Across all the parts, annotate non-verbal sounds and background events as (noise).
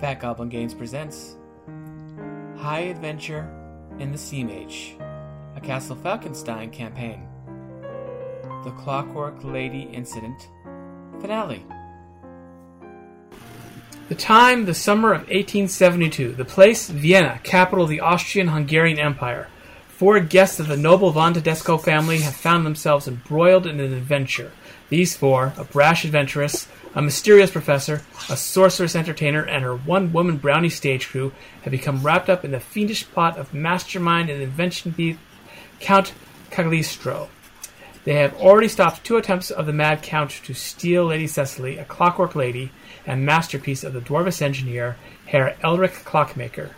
Fat Goblin Games presents High Adventure in the Steam Age, a Castle Falkenstein campaign. The Clockwork Lady Incident Finale. The time, the summer of 1872. The place, Vienna, capital of the Austrian Hungarian Empire. Four guests of the noble Von Tedesco family have found themselves embroiled in an adventure. These four, a brash adventuress, a mysterious professor, a sorceress entertainer, and her one woman brownie stage crew, have become wrapped up in the fiendish plot of mastermind and invention thief Count Cagliostro. They have already stopped two attempts of the Mad Count to steal Lady Cecily, a clockwork lady and masterpiece of the dwarvish engineer, Herr Elric Clockmaker.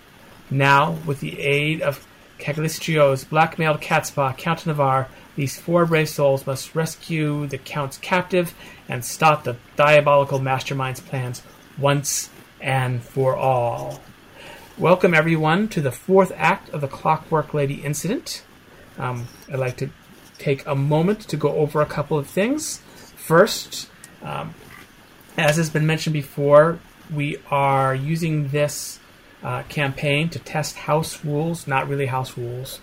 Now, with the aid of Cagliostro's blackmailed catspaw, Count Navarre, these four brave souls must rescue the Count's captive and stop the diabolical mastermind's plans once and for all. Welcome, everyone, to the fourth act of the Clockwork Lady incident. Um, I'd like to take a moment to go over a couple of things. First, um, as has been mentioned before, we are using this uh, campaign to test house rules, not really house rules,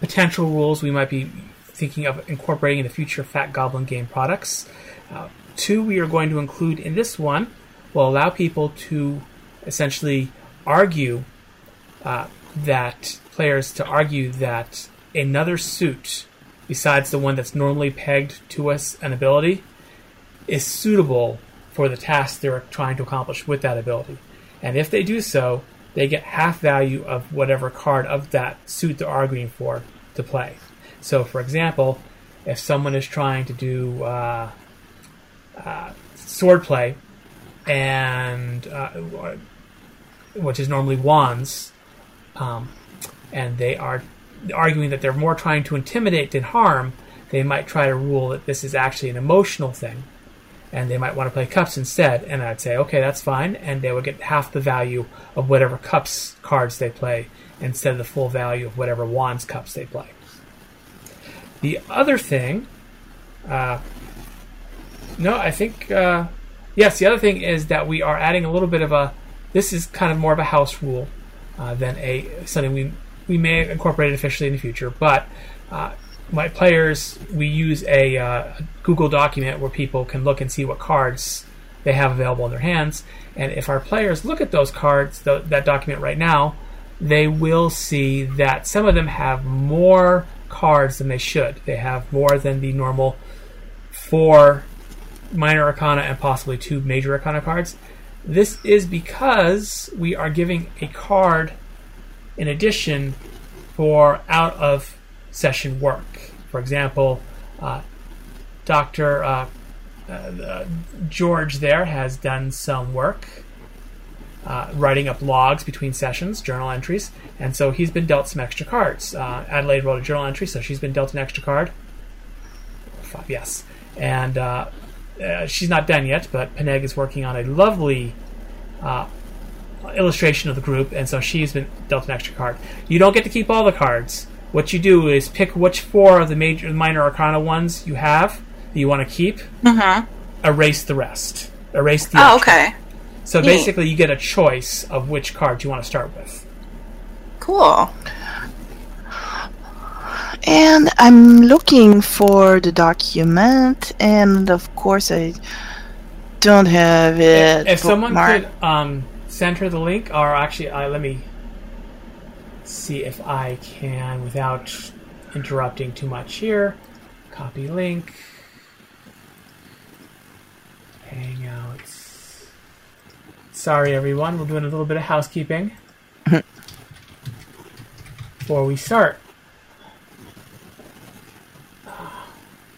potential rules we might be thinking of incorporating in the future Fat Goblin game products. Uh, two, we are going to include in this one will allow people to essentially argue uh, that players to argue that another suit besides the one that's normally pegged to us an ability is suitable for the task they're trying to accomplish with that ability. And if they do so, they get half value of whatever card of that suit they're arguing for to play. So, for example, if someone is trying to do uh, uh, swordplay, and uh, which is normally wands, um, and they are arguing that they're more trying to intimidate than harm, they might try to rule that this is actually an emotional thing, and they might want to play cups instead. And I'd say, okay, that's fine, and they would get half the value of whatever cups cards they play instead of the full value of whatever wands cups they play. The other thing, uh, no, I think uh, yes. The other thing is that we are adding a little bit of a. This is kind of more of a house rule uh, than a something we we may incorporate officially in the future. But uh, my players, we use a, uh, Google document where people can look and see what cards they have available in their hands. And if our players look at those cards, th- that document right now, they will see that some of them have more cards than they should. They have more than the normal four minor arcana and possibly two major arcana cards. This is because we are giving a card in addition for out of session work. For example, uh, Dr. Uh, uh, George there has done some work uh, writing up logs between sessions, journal entries, and so he's been dealt some extra cards. Uh, Adelaide wrote a journal entry, so she's been dealt an extra card. Five, yes. And uh, uh, she's not done yet, but Peneg is working on a lovely uh, illustration of the group, and so she's been dealt an extra card. You don't get to keep all the cards. What you do is pick which four of the major, minor arcana ones you have that you want to keep. Mm-hmm. Erase the rest. Erase the. Oh, extra. okay. So Neat. basically, you get a choice of which card you want to start with. Cool. And I'm looking for the document, and of course I don't have it. if someone bookmarked. could um, send her the link, or actually, uh, let me see if I can without interrupting too much here. Copy link. Hangouts. Sorry, everyone. We're doing a little bit of housekeeping before we start.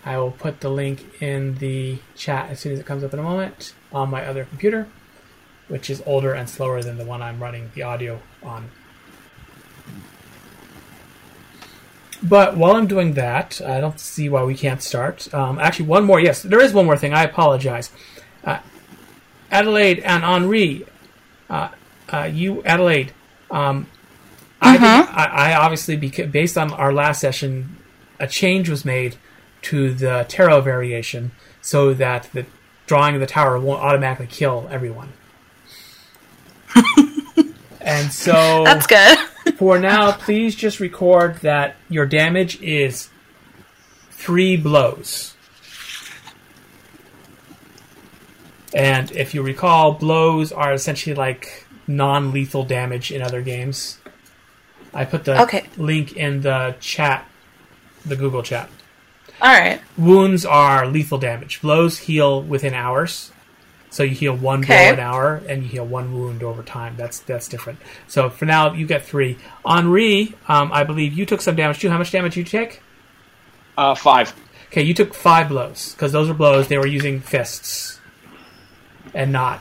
I will put the link in the chat as soon as it comes up in a moment on my other computer, which is older and slower than the one I'm running the audio on. But while I'm doing that, I don't see why we can't start. Um, actually, one more. Yes, there is one more thing. I apologize. Adelaide and Henri, uh, uh, you, Adelaide, um, I, did- I, I obviously, beca- based on our last session, a change was made to the tarot variation so that the drawing of the tower won't automatically kill everyone. (laughs) And so That's good. for now, please just record that your damage is three blows. And if you recall, blows are essentially like non lethal damage in other games. I put the Okay. link in the chat, the Google chat. All right. Wounds are lethal damage. Blows heal within hours. So you heal one blow an hour, and you heal one wound over time. That's that's different. So for now, you get three. Henri, um, I believe you took some damage too. How much damage did you take? Uh, five. Okay, you took five blows because those were blows. They were using fists and not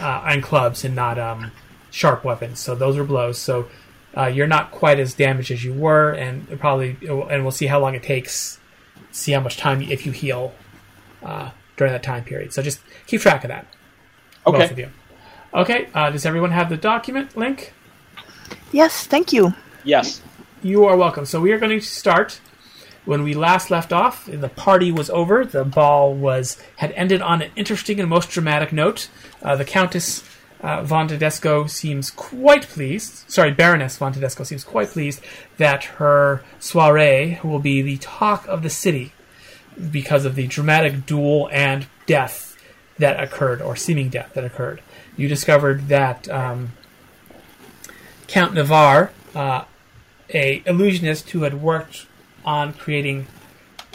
uh, and clubs and not um, sharp weapons. So those are blows. So uh, you're not quite as damaged as you were, and probably and we'll see how long it takes. See how much time if you heal uh, during that time period. So just keep track of that. Both of Okay. you. Okay. Uh, does everyone have the document link? Yes, thank you. Yes. You are welcome. So we are going to start when we last left off. The party was over. The ball was had ended on an interesting and most dramatic note. Uh, the Countess uh, von Tedesco seems quite pleased. Sorry, Baroness von Tedesco seems quite pleased that her soiree will be the talk of the city because of the dramatic duel and death that occurred, or seeming death that occurred. You discovered that um, Count Navarre, uh, a illusionist who had worked on creating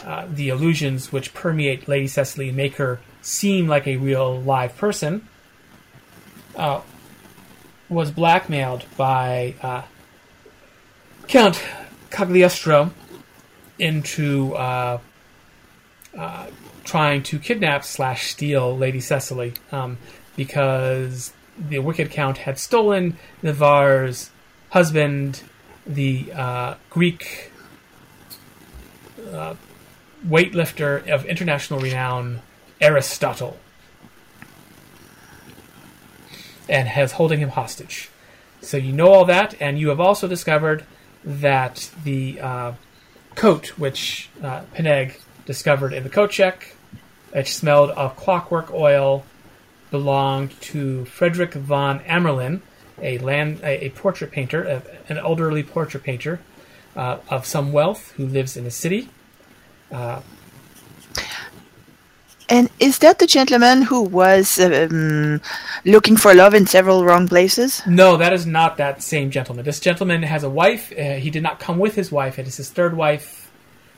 uh, the illusions which permeate Lady Cecily and make her seem like a real live person, uh, was blackmailed by uh, Count Cagliostro into uh, uh, trying to kidnap slash steal Lady Cecily um, because the wicked count had stolen Navarre's husband, the uh, Greek uh, weightlifter of international renown, Aristotle, and has holding him hostage. So you know all that, and you have also discovered that the uh, coat which uh, Peneg discovered in the coat check, which smelled of clockwork oil, belonged to Frederick von Amerlin, a land a, a portrait painter, a, an elderly portrait painter uh, of some wealth who lives in the city. And is that the gentleman who was um, looking for love in several wrong places? No, that is not that same gentleman. This gentleman has a wife. Uh, he did not come with his wife. It is his third wife,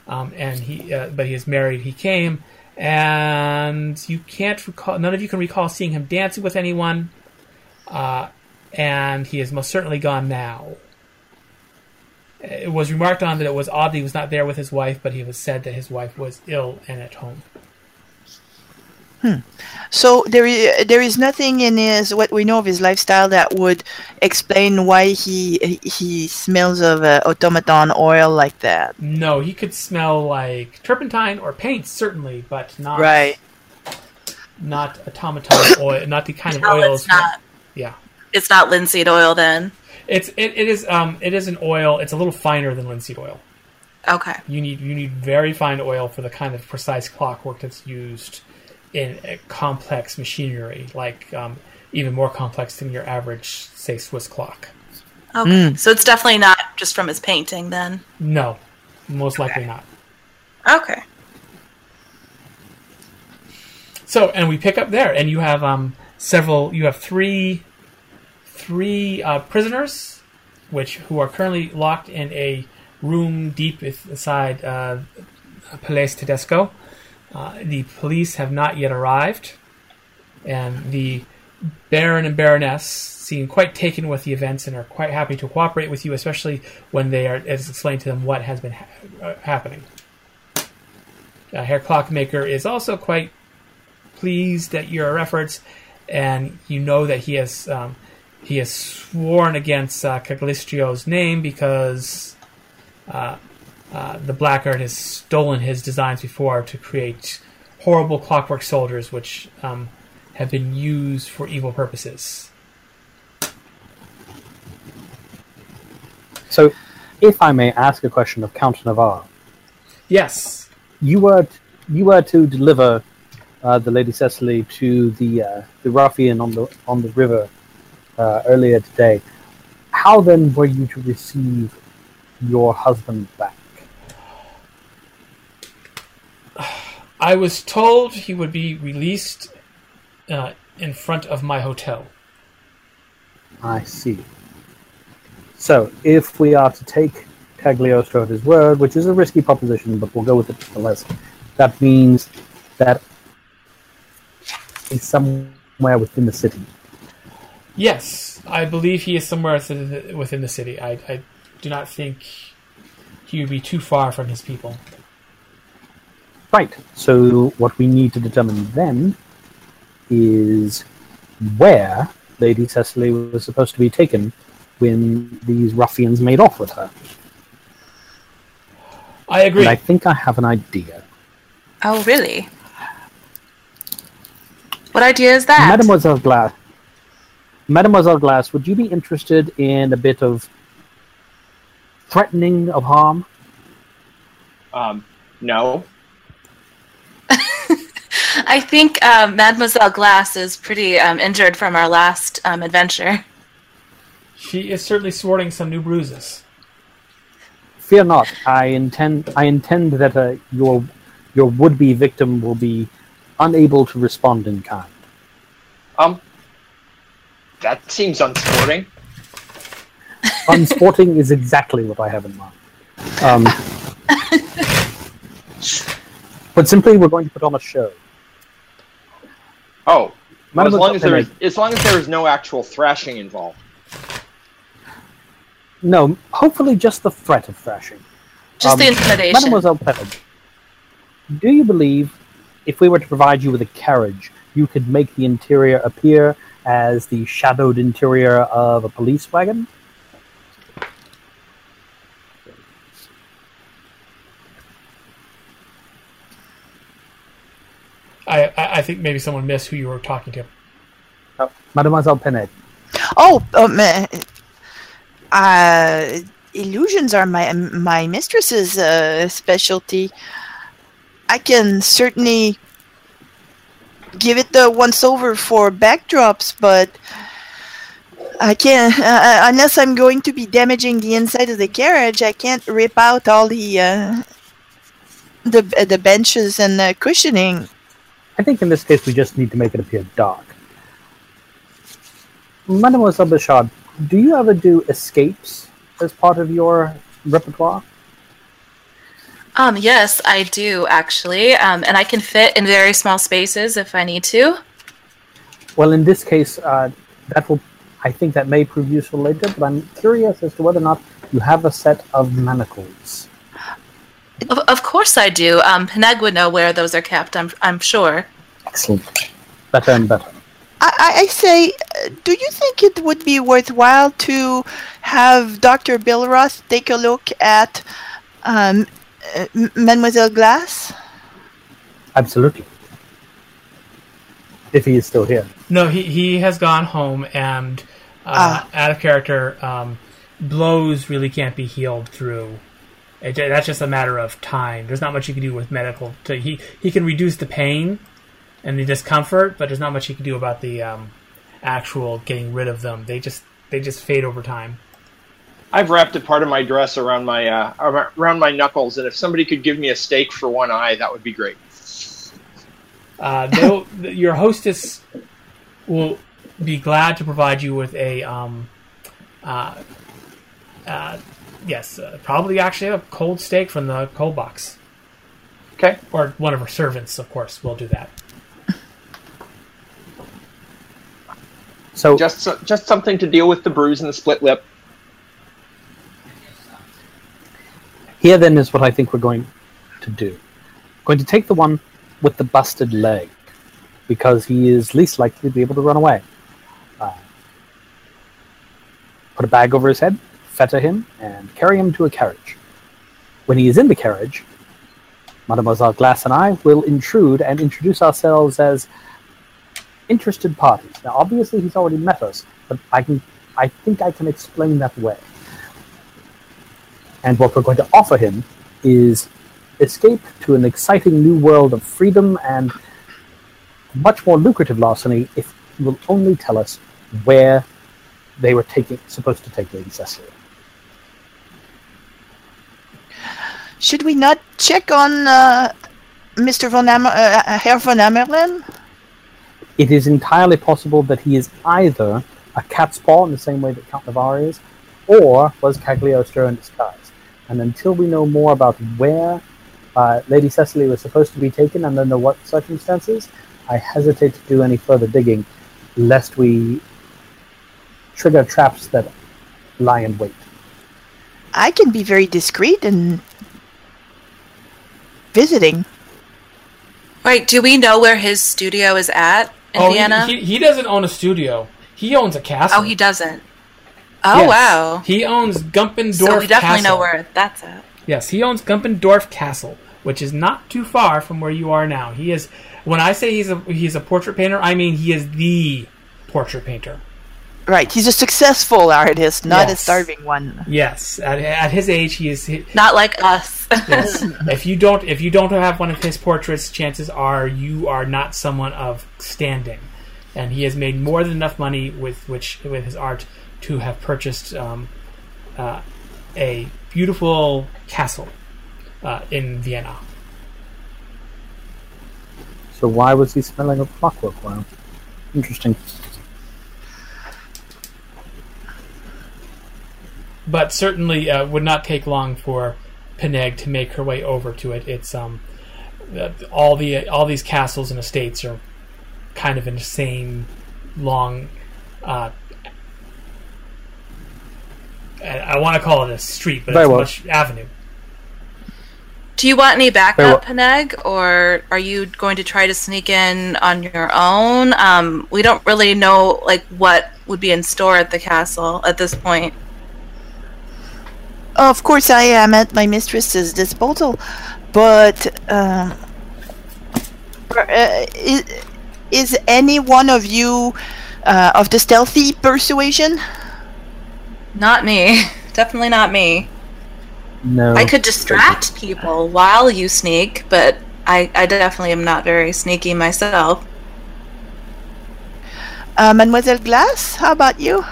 um, and he uh, but he is married. He came, and you can't recall. None of you can recall seeing him dancing with anyone. Uh, and he is most certainly gone now. It was remarked on that it was odd that he was not there with his wife, but he was said that his wife was ill and at home. So there is there is nothing in his what we know of his lifestyle that would explain why he he smells of uh, automaton oil like that. No, he could smell like turpentine or paint, certainly, but not Right. not automaton (coughs) oil, not the kind of No, oils. it's not. Yeah, It's not linseed oil then. It's it, it is um it is an oil. It's a little finer than linseed oil. Okay. You need you need very fine oil for the kind of precise clockwork that's used in a complex machinery, like um, even more complex than your average, say, Swiss clock. Okay. So it's definitely not just from his painting then. No, most likely not. Okay. So, and we pick up there, and you have um, several. You have three, three uh, prisoners, which who are currently locked in a room deep inside uh, Palais Tedesco. Uh, the police have not yet arrived, and the Baron and Baroness seem quite taken with the events and are quite happy to cooperate with you, especially when they are it's explained to them what has been ha- uh, happening. Uh, Herr Clockmaker is also quite pleased at your efforts, and you know that he has um, he has sworn against uh, Cagliostro's name because uh, uh, the Blackguard has stolen his designs before to create horrible clockwork soldiers, which um, have been used for evil purposes. So, if I may ask a question of Count Navarre, Yes, you were you were to deliver uh, the Lady Cecily to the uh, the ruffian on the on the river uh, earlier today. how then were you to receive your husband back? I was told he would be released uh, in front of my hotel. I see. So, if we are to take Cagliostro at his word, which is a risky proposition, but we'll go with it nonetheless, that means that he's somewhere within the city. Yes, I believe he is somewhere th- within the city. I, I do not think he would be too far from his people. Right. So, what we need to determine then is where Lady Cecily was supposed to be taken when these ruffians made off with her. I agree. And I think I have an idea. Oh, really? What idea is that? Mademoiselle Glass. Mademoiselle Glass, would you be interested in a bit of threatening of harm? Um, no. (laughs) I think um, Mademoiselle Glass is pretty um, injured from our last um, adventure. she is certainly sporting some new bruises. Fear not. I intend. I intend that uh, your your would-be victim will be unable to respond in kind. Um, that seems unsporting. Unsporting is exactly what I have in mind. Um, but simply, we're going to put on a show. Oh, well, as long as there is, as long as there is no actual thrashing involved. No, hopefully just the threat of thrashing. Just the Um, intimidation. Mademoiselle Pennant, do you believe if we were to provide you with a carriage, you could make the interior appear as the shadowed interior of a police wagon? I, I, I think maybe someone missed who you were talking to. Mademoiselle Pennant, Oh, um, uh, uh, illusions are my my mistress's uh, specialty. I can certainly give it the once over for backdrops, but I can't uh, uh, unless I'm going to be damaging the inside of the carriage. I can't rip out all the uh, the the benches and the cushioning. I think in this case we just need to make it appear dark. Mademoiselle Bichard, do you ever do escapes as part of your repertoire? Um, yes, I do actually, um, and I can fit in very small spaces if I need to. Well, in this case, uh, that will. I think that may prove useful later, but I'm curious as to whether or not you have a set of manacles. Of, of course I do. Um, Peneg would know where those are kept. I'm I'm sure. Excellent. Better and better. I, I I say, uh, do you think it would be worthwhile to have Dr. Bill Ross take a look at um, uh, Mademoiselle Glass? Absolutely. If he is still here. No, he, he has gone home and uh, Ah. out of character. Um, blows really can't be healed through. It, that's just a matter of time. There's not much you can do with medical. To, he he can reduce the pain and the discomfort, but there's not much he can do about the um, actual getting rid of them. They just they just fade over time. I've wrapped a part of my dress around my uh, around my knuckles, and if somebody could give me a steak for one eye, that would be great. Uh, your hostess will be glad to provide you with a um, uh, uh, yes, uh, probably actually a cold steak from the cold box, Okay. or one of her servants, of course, will do that. So Just so- just something to deal with the bruise and the split lip. Here then is what I think we're going to do. going to take the one with the busted leg because he is least likely to be able to run away. Uh, put a bag over his head, fetter him, and carry him to a carriage. When he is in the carriage, Mademoiselle Glass and I will intrude and introduce ourselves as interested parties. Now, obviously, he's already met us, but I can, I think I can explain that way. And what we're going to offer him is escape to an exciting new world of freedom and much more lucrative larceny if he will only tell us where they were taking supposed to take Lady Cecily. Should we not check on uh, Mr. Von Amer- uh, Herr von Amerlin? It is entirely possible that he is either a cat's paw in the same way that Count Navarre is, or was Cagliostro in disguise. And until we know more about where uh, Lady Cecily was supposed to be taken and under what circumstances, I hesitate to do any further digging, lest we trigger traps that lie in wait. I can be very discreet in visiting. Wait, do we know where his studio is at in oh, he- He, he doesn't own a studio. He owns a castle. oh, he doesn't. Oh Yes. wow. He owns Gumpendorf So we definitely Castle. know where that's at. Yes, he owns Gumpendorf Castle, which is not too far from where you are now. He is. When I say he's a he's a portrait painter, I mean he is the portrait painter. Right, he's a successful artist, not a starving one. Yes, at, at his age, he is. He, Not like us. yes. (laughs) if you don't if you don't have one of his portraits, chances are you are not someone of standing. And he has made more than enough money with which with his art to have purchased um, uh, a beautiful castle uh, in Vienna. So why was he smelling of clockwork? Wow, interesting. but certainly uh, would not take long for Peneg to make her way over to it. It's um, uh, all the all these castles and estates are kind of in the same long. Uh, I, I want to call it a street, but Very it's well. much avenue. Do you want any Very backup, Peneg, or are you going to try to sneak in on your own? Um, we don't really know like what would be in store at the castle at this point. Of course, I am at my mistress's disposal, but uh, uh, is, is any one of you uh, of the stealthy persuasion? Not me. (laughs) Definitely not me. No, I could distract people while you sneak, but I, I definitely am not very sneaky myself. Uh, Mademoiselle Glass, how about you?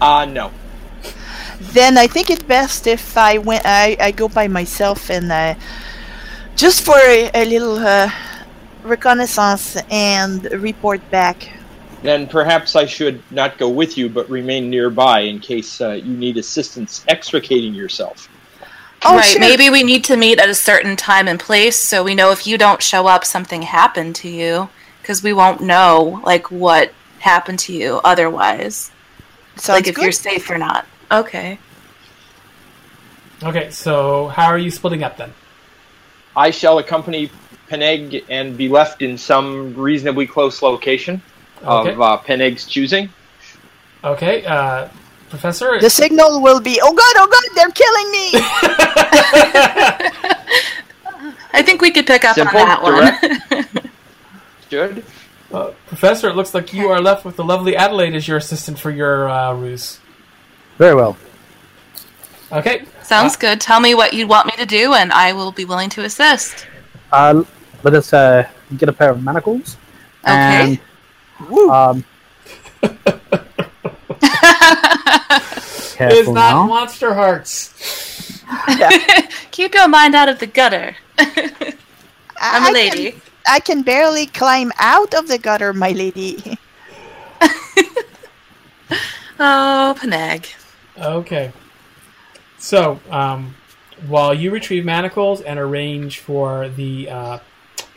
Uh, no. Then I think it's best if I went. I, I go by myself and uh, just for a, a little uh, reconnaissance and report back. Then perhaps I should not go with you, but remain nearby in case uh, you need assistance extricating yourself. Oh, right, sure. maybe we need to meet at a certain time and place so we know if you don't show up, something happened to you. Because we won't know, like, what happened to you otherwise. Sounds like, if good. you're safe or not. Okay. Okay, so how are you splitting up then? I shall accompany Peneg and be left in some reasonably close location Okay. of uh, Peneg's choosing. Okay, uh, Professor. The signal will be. Oh God! Oh God! They're killing me. (laughs) I think we could pick up Simple, on that one. Good. (laughs) Uh, Professor, it looks like you are left with the lovely Adelaide as your assistant for your uh, ruse. very well. Okay, Sounds good. Tell me what you want me to do, and I will be willing to assist. Uh, let us uh, get a pair of manacles. Okay. And, um, (laughs) it's not now. Monster Hearts. (laughs) Keep your mind out of the gutter. I'm I a lady. Can, I can barely climb out of the gutter, my lady. (laughs) Oh, Peneg. Okay. So, um, while you retrieve manacles and arrange for the uh,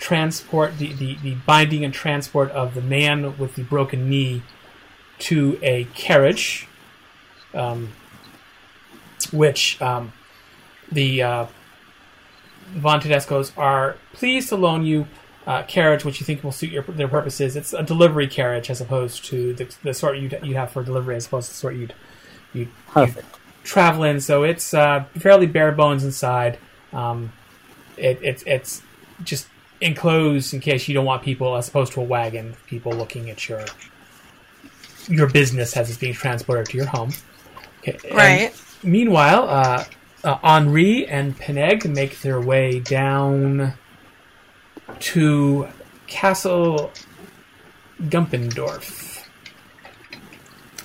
transport, the, the, the binding and transport of the man with the broken knee to a carriage, um, which um, the uh, Von Tedesco's are pleased to loan you uh, carriage which you think will suit your, their purposes. It's a delivery carriage as opposed to the, the sort you you have for delivery as opposed to the sort you'd you Perfect. travel in. So it's uh, fairly bare bones inside. Um, it, it's it's just enclosed in case you don't want people, as opposed to a wagon, people looking at your your business as it's being transported to your home. Okay. and Right. meanwhile, uh, uh, Henri and Peneg make their way down to Castle Gumpendorf.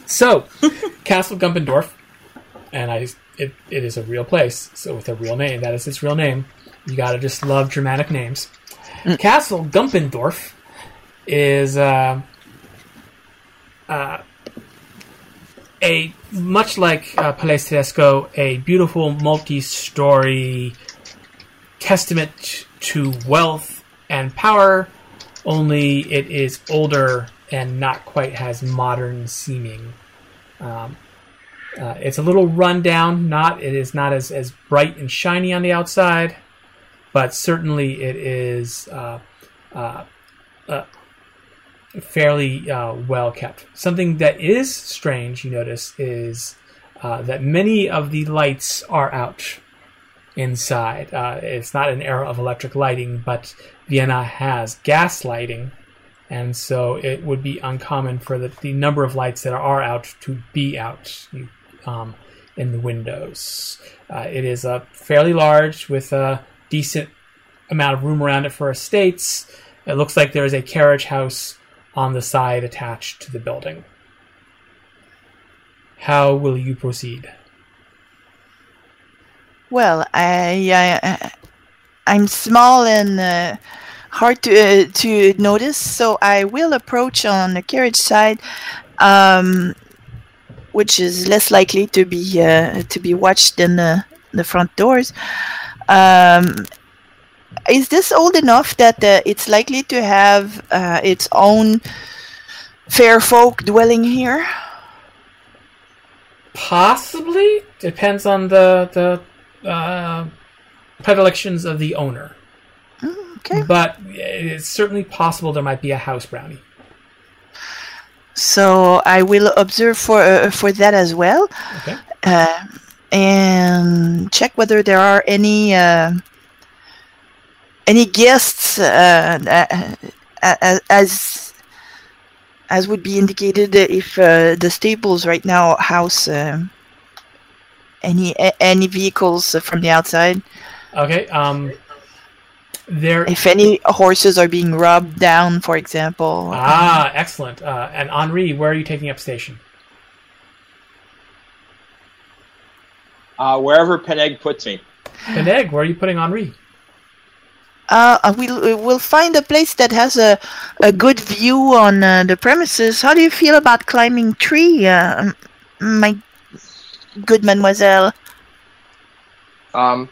So, (laughs) Castle Gumpendorf, and I it, it is a real place, so with a real name. That is its real name. You gotta just love dramatic names. Castle Gumpendorf is uh, uh, a much like uh, Palais Tedesco, a beautiful multi-story testament to wealth and power. Only it is older and not quite as modern seeming. Um, uh, it's a little rundown. Not it is not as, as bright and shiny on the outside, but certainly it is uh, uh, uh, fairly uh, well kept. Something that is strange, you notice, is uh, that many of the lights are out inside. Uh, it's not an era of electric lighting, but Vienna has gas lighting, and so it would be uncommon for the, the number of lights that are out to be out um, in the windows. Uh, it is uh, fairly large with a decent amount of room around it for estates. It looks like there is a carriage house on the side attached to the building. How will you proceed? Well, I, I I'm small and uh, hard to uh, to notice, so I will approach on the carriage side, um, which is less likely to be uh, to be watched than the the front doors. Um, is this old enough that uh, it's likely to have uh, its own fair folk dwelling here? Possibly depends on the the uh, predilections of the owner, Okay. but it's certainly possible there might be a house brownie. So I will observe for uh, for that as well, Okay. Uh, and check whether there are any uh, any guests uh, uh, uh, as as would be indicated if uh, the stables right now house um any any vehicles from the outside. Okay. Um, there. If any horses are being rubbed down, for example. Ah, excellent. Uh, and Henri, where are you taking up station? Uh, wherever Peneg puts me. Peneg, where are you putting Henri? Uh, we'll we'll find a place that has a a good view on uh, the premises. How do you feel about climbing tree, uh, my good mademoiselle? Um,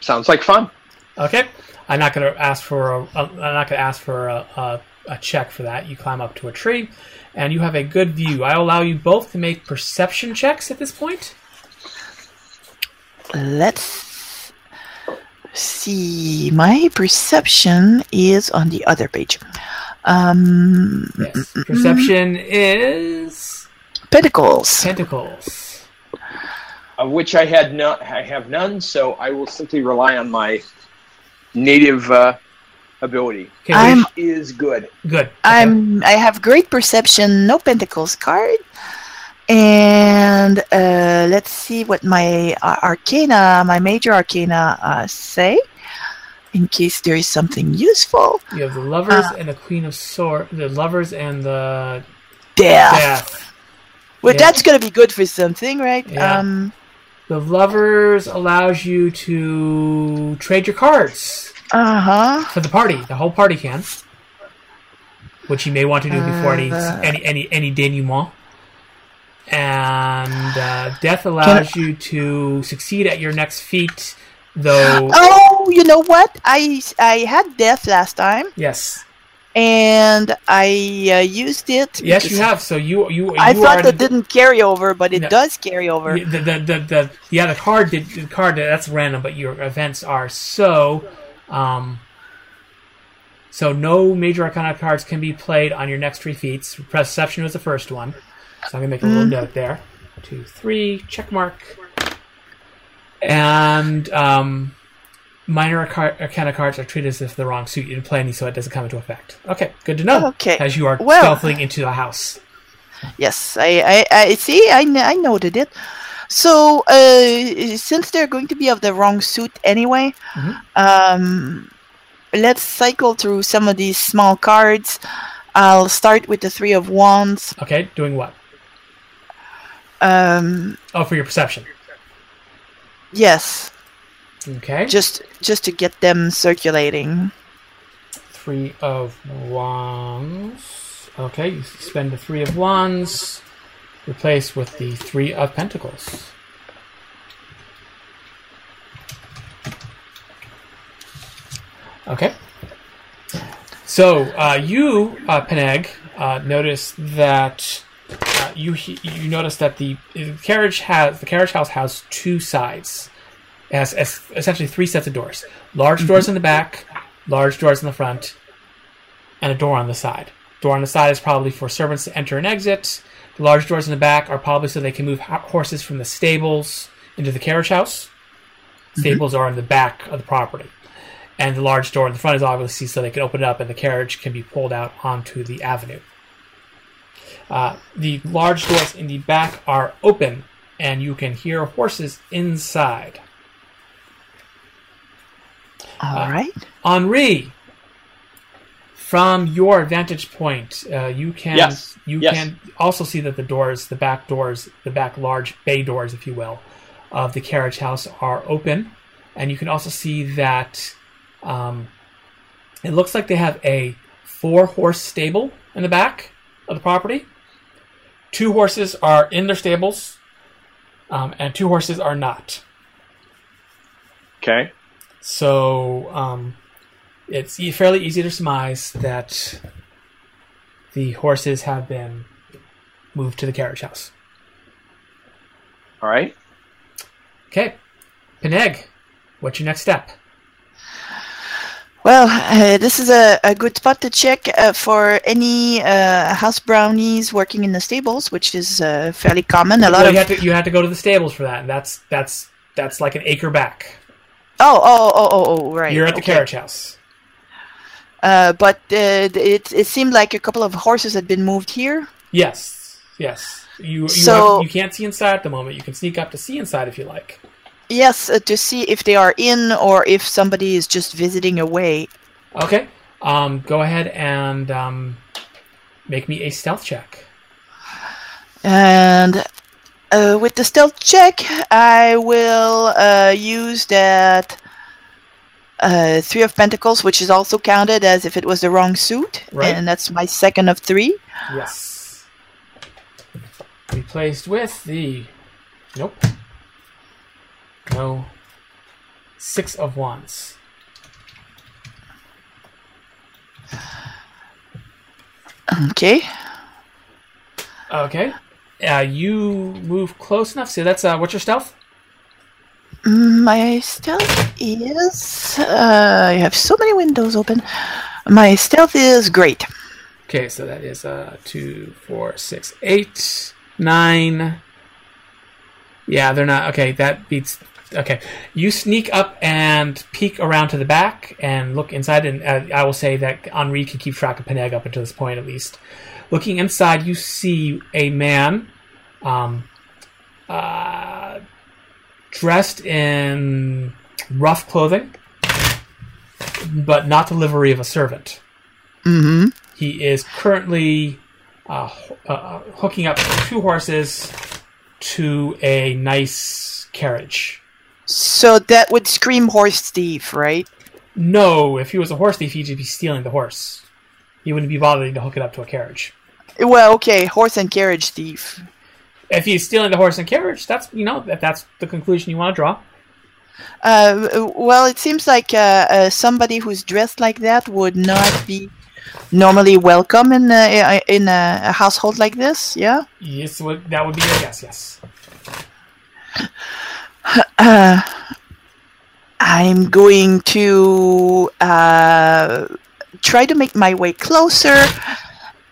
sounds like fun. Okay. I'm not going to ask for a. I'm not going to ask for a, a, a check for that. You climb up to a tree, and you have a good view. I allow you both to make perception checks at this point. Let's see. My perception is on the other page. Um, Yes. Perception is pentacles. tentacles. Of which I had no, I have none, so I will simply rely on my native uh, ability, Okay, I'm- which is good. good. Okay. I'm I have great perception, no pentacles card. And uh, let's see what my uh, arcana, my major arcana, uh, say, in case there is something useful. You have the lovers Uh, and the queen of sword. The lovers and the Death. death. Well, Yeah. that's gonna be good for something, right? Yeah. Um. The lovers allows you to trade your cards Uh huh. for the party. The whole party can, which you may want to do before any Uh, any any any denouement. And uh, death allows you to succeed at your next feat, though. Oh, you know what? I I had death last time, Yes, and I uh, used it. yes, you have. So you you I thought that the- didn't carry over, but it No. does carry over. the, the, the, the, yeah the card did the card that's random but your events are so um so no major arcana cards can be played on your next three feats perception was the first one so i'm gonna make a little note there two three check mark and um minor arca- arcana cards are treated as if the wrong suit you didn't play any so it doesn't come into effect okay good to know Okay. as you are Well- stealthing into the house Yes, I, I, I see. I, I noted it. So, uh, since they're going to be of the wrong suit anyway, Mhm. um, let's cycle through some of these small cards. I'll start with the three of wands. Okay, doing what? Um, Oh, for your perception. yes, Okay. just just to get them circulating. Three of wands. Okay, you spend the three of wands, replace with the three of pentacles. Okay. So uh, you, uh, Peneg, uh, notice that uh, you you notice that the, the carriage has the carriage house has two sides. It has, es- essentially three sets of doors: large doors in the back, large doors in the front, and a door on the side. Door on the side is probably for servants to enter and exit. The large doors in the back are probably so they can move horses from the stables into the carriage house. Stables are in the back of the property. And the large door in the front is obviously so they can open it up and the carriage can be pulled out onto the avenue. Uh, the large doors in the back are open and you can hear horses inside. All right. Henri, from your vantage point, uh, you can Yes, you yes. can also see that the doors, the back doors, the back large bay doors, if you will, of the carriage house are open, and you can also see that um, it looks like they have a four horse stable in the back of the property. Two horses are in their stables, um, and two horses are not. Okay. So um, it's fairly easy to surmise that the horses have been moved to the carriage house. All right. Okay, Peneg, what's your next step? Well, uh, this is a, a good spot to check uh, for any uh, house brownies working in the stables, which is uh, fairly common. A lot Well, of you have to you have to go to the stables for that, and that's that's that's like an acre back. oh oh oh oh oh right. You're at the okay. carriage house. Uh, but uh, it it seemed like a couple of horses had been moved here. Yes, yes. You you, So- have, you can't see inside at the moment. You can sneak up to see inside if you like. Yes, uh, to see if they are in or if somebody is just visiting away. Okay. Um, go ahead and um, make me a stealth check. And uh, with the stealth check, I will uh, use that uh, three of pentacles, which is also counted as if it was the wrong suit, Right. and that's my second of three. Yes. Replaced with the. Nope. No. Six of wands. Okay. Okay. Uh, you move close enough. So that's uh, what's your stealth? My stealth is. Uh, I have so many windows open. My stealth is great. Okay, so that is uh two, four, six, eight, nine. Yeah, they're not okay. That beats. Okay, you sneak up and peek around to the back and look inside, and uh, I will say that Henri can keep track of Peneg up until this point at least. Looking inside, you see a man, um, uh, dressed in rough clothing, but not the livery of a servant. Mm-hmm. He is currently uh, uh, hooking up two horses to a nice carriage. So that would scream horse thief, right? No, if he was a horse thief, he'd just be stealing the horse. He wouldn't be bothering to hook it up to a carriage. Well, okay, horse and carriage thief. If he's stealing the horse and carriage, that's you know if that's the conclusion you want to draw. Uh, well, it seems like uh, uh, somebody who's dressed like that would not be normally welcome in a, in a, a household like this. Yeah. Yes, that would be your guess. Yes. Uh, I'm going to uh, try to make my way closer.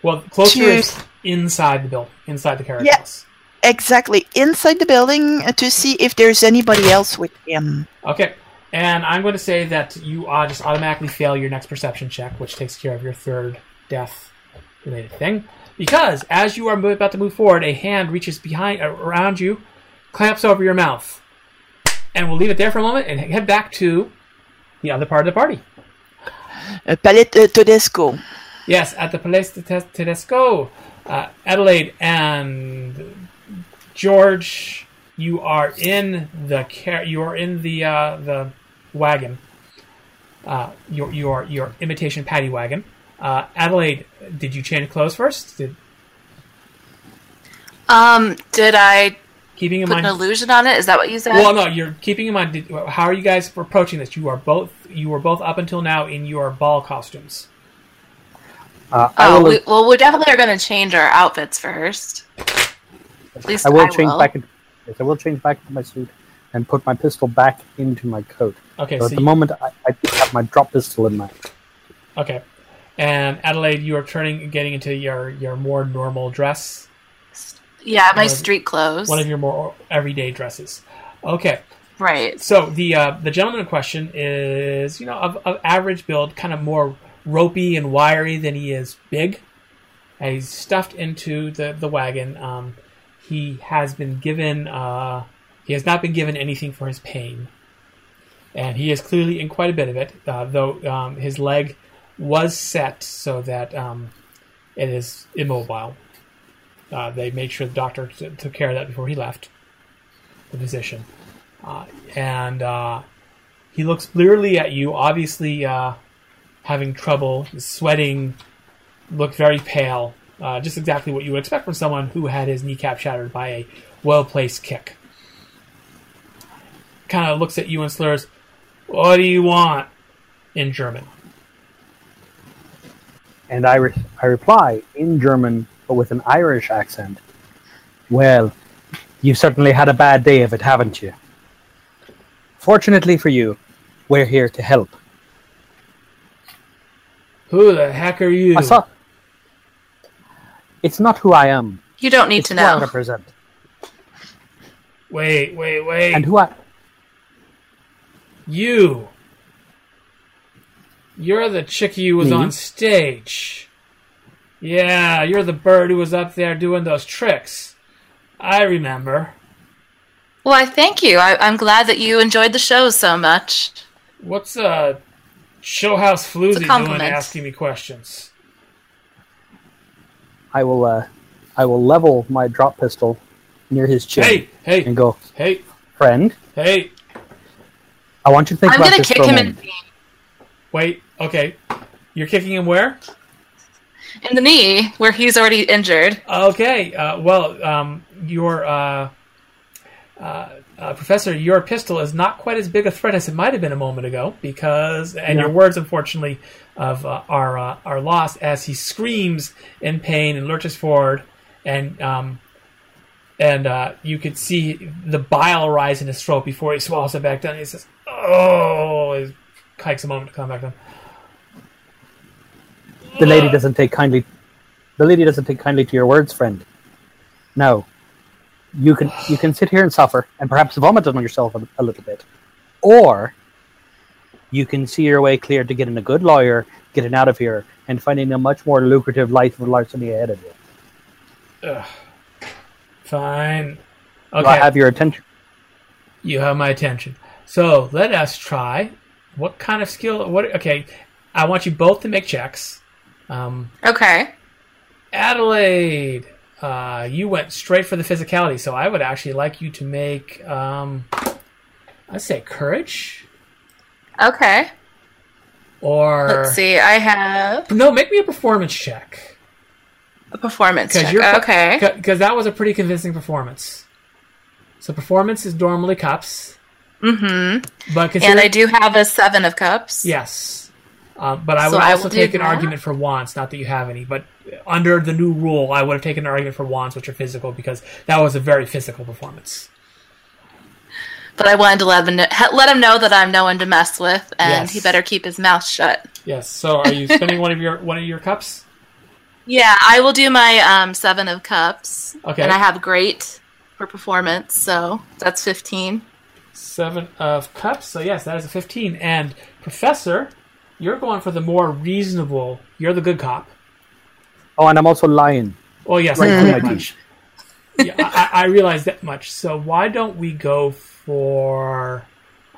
Well, closer Cheers. is inside the building, inside the carriage Yeah. house. Exactly inside the building to see if there's anybody else with him. Okay, and I'm going to say that you uh, just automatically fail your next perception check, which takes care of your third death related thing. Because as you are about to move forward, a hand reaches behind uh, around you, clamps over your mouth, and we'll leave it there for a moment and head back to the other part of the party. Uh, Palette uh, Tedesco. Yes, at the Palais de Tes- Tedesco, uh, Adelaide and George, you are in the car- you are in the uh, the wagon. Uh, your your your imitation paddy wagon. Uh, Adelaide, did you change clothes first? Did, Um, did I keeping in put an mind. illusion on it? Is that what you said? Well, no, you're keeping in mind. Did, how are you guys approaching this? You are both you were both up until now in your ball costumes. Uh, I oh, will, we, well, we definitely are going to change our outfits first. At least I will I change will. back. Into, yes, I will change back into my suit and put my pistol back into my coat. Okay, So so at the moment, I, I have my drop pistol in my. Okay. And Adelaide, you are turning, getting into your, your more normal dress, Yeah, my street clothes. one of your more everyday dresses. Okay. right. So the uh, the gentleman in question is, you know, of, of average build, kind of more ropey and wiry than he is big. And he's stuffed into the the wagon. Um, he has been given. Uh, he has not been given anything for his pain, and he is clearly in quite a bit of it. Uh, though um, his leg was set so that um, it is immobile. Uh, they made sure the doctor t- took care of that before he left. The physician uh, and uh, he looks blearily at you, obviously uh, having trouble, sweating, looked very pale. Uh, just exactly what you would expect from someone who had his kneecap shattered by a well placed kick. Kind of looks at you and slurs, What do you want? in German. And I, re- I reply in German, but with an Irish accent. Well, you've certainly had a bad day of it, haven't you? Fortunately for you, we're here to help. Who the heck are you? I saw. It's not who I am. You don't need It's to who I know. represent. Wait, wait, wait. And who I. You. You're the chickie who was Me? on stage. Yeah, you're the bird who was up there doing those tricks. I remember. Well, I thank you. I, I'm glad that you enjoyed the show so much. What's a uh Showhouse Floozy doing compliment. asking me questions? I will. Uh, I will level my drop pistol near his chin Hey, hey, and go, hey, friend. hey, I want you to think I'm about going this to for kick a him in, moment. wait, okay. You're kicking him where? In the knee where he's already injured. Okay, uh, well, um, your uh, uh, uh, professor, your pistol is not quite as big a threat as it might have been a moment ago, because and Yeah. your words, unfortunately, of uh, are uh, are lost as he screams in pain and lurches forward, and um, and uh, you could see the bile rise in his throat before he swallows it back down. He says, "Oh," he hikes a moment to come back down. The lady doesn't take kindly. The lady doesn't take kindly to your words, friend. No, you can you can sit here and suffer, and perhaps vomit on yourself a, a little bit, or you can see your way clear to getting a good lawyer, getting out of here, and finding a much more lucrative life of larceny ahead of you. Ugh. Fine. Do Okay. I have your attention? You have my attention. So let us try. What kind of skill? What? Okay, I want you both to make checks. Um, Okay. Adelaide, uh, you went straight for the physicality, so I would actually like you to make, um, I'd say courage Okay. or Let's see. I have no, make me a performance check a performance check. you're okay. because that was a pretty convincing performance. So performance is normally cups, Mm-hmm. but And I do have a seven of cups. Yes. Um, but I would I also do take an that. argument for wands, not that you have any, but under the new rule, I would have taken an argument for wands, which are physical, because that was a very physical performance. But I wanted to let him know, let him know that I'm no one to mess with, and Yes. he better keep his mouth shut. Yes. So, are you spending one of your one of your cups? Yeah, I will do my um, seven of cups. Okay. And I have great for performance, so that's fifteen. Seven of cups. So yes, that is a fifteen. And professor, you're going for the more reasonable. You're the good cop. Oh, and I'm also lying. Oh yes, Right I know that my much. yeah, I, I I realize that much. So why don't we go for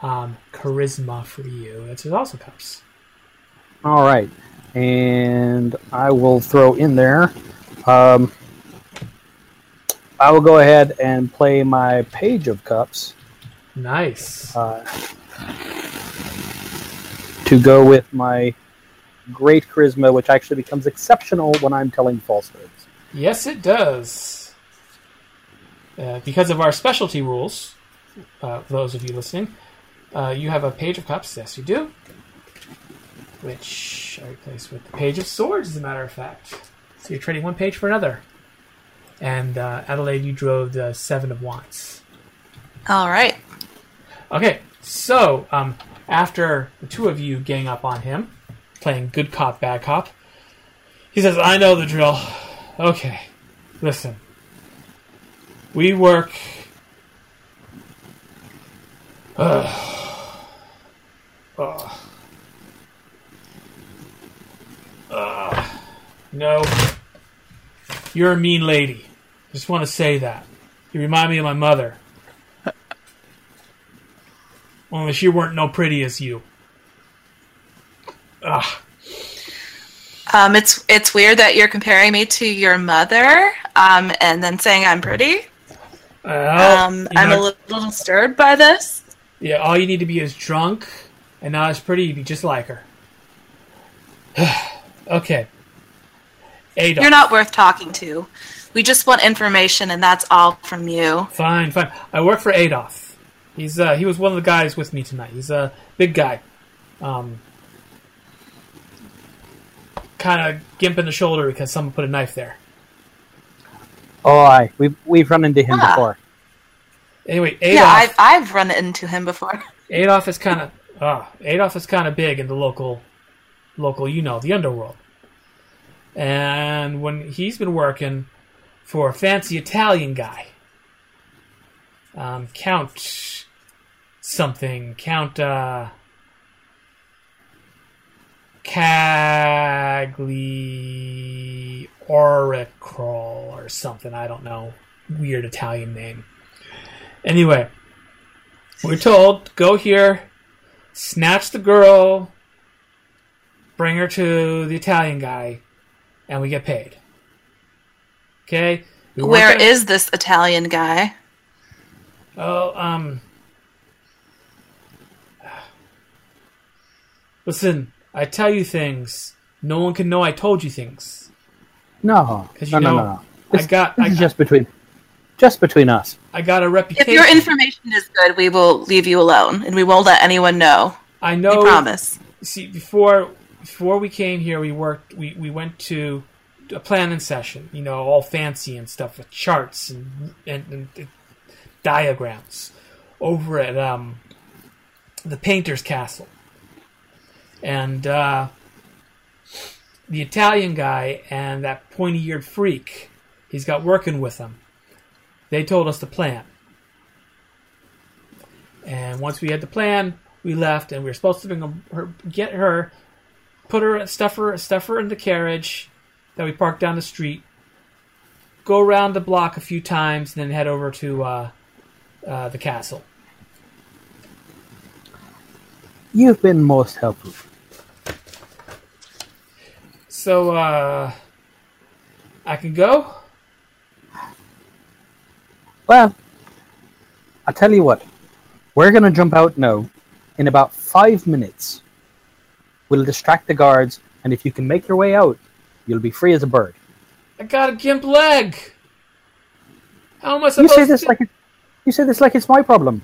um, charisma for you? It's also cups. All right. and I will throw in there. Um, I will go ahead and play my Page of Cups Nice. uh, to go with my great charisma, which actually becomes exceptional when I'm telling falsehoods. Yes, it does. Uh, because of our specialty rules, uh, those of you listening, uh, you have a page of cups. Yes, you do. Which I replace with the page of swords, as a matter of fact. So you're trading one page for another. And uh, Adelaide, you drove the seven of wands. All right. Okay, so um, after the two of you gang up on him, playing good cop, bad cop, he says, I know the drill. Okay, listen. We work. (sighs) Ugh. Ugh. Ugh. no. You're a mean lady. Just want to say that. You remind me of my mother. Only she weren't no pretty as you. Ugh. Um, it's it's weird that you're comparing me to your mother, um, and then saying I'm pretty. Well, Um, I'm know, a little, little stirred by this. Yeah, all you need to be is drunk and not as pretty. You'd be just like her. (sighs) okay. Adolf. You're not worth talking to. We just want information, and that's all from you. Fine, fine. I work for Adolf. He's uh, he was one of the guys with me tonight. He's a big guy. Um, kind of gimp in the shoulder because someone put a knife there. Oh, aye, we've we've run into him Ah. before. Anyway, Adolf. Yeah, I've, I've run into him before. (laughs) Adolf is kind of ah, Adolf is kind of big in the local, local, you know, the underworld. And when he's been working for a fancy Italian guy, um, Count something, Count uh, Cagli Oracle or something. I don't know, weird Italian name. Anyway, we're told go here, snatch the girl, bring her to the Italian guy, and we get paid. Okay. We Where is this Italian guy? Oh, um. Listen, I tell you things. No one can know I told you things. No, 'Cause no, you no, know, no, no. I This, got, this I, is just between, just between us. I got a reputation. If your information is good, we will leave you alone, and we won't let anyone know. I know. We know. promise. see before before we came here we worked we, we went to a planning session you know all fancy and stuff with charts and and, and diagrams over at um the painter's castle and uh the italian guy and that pointy-eared freak he's got working with him they told us the plan and once we had the plan we left and we were supposed to bring her, get her, put her, stuff her, stuff her in the carriage that we parked down the street, go around the block a few times, and then head over to uh, uh, the castle. You've been most helpful. So uh, I can go. Well, I tell you what, we're gonna jump out now. In about five minutes, we'll distract the guards, and if you can make your way out, you'll be free as a bird. I got a gimp leg. How am I supposed? You say this to? like it, you say this like it's my problem.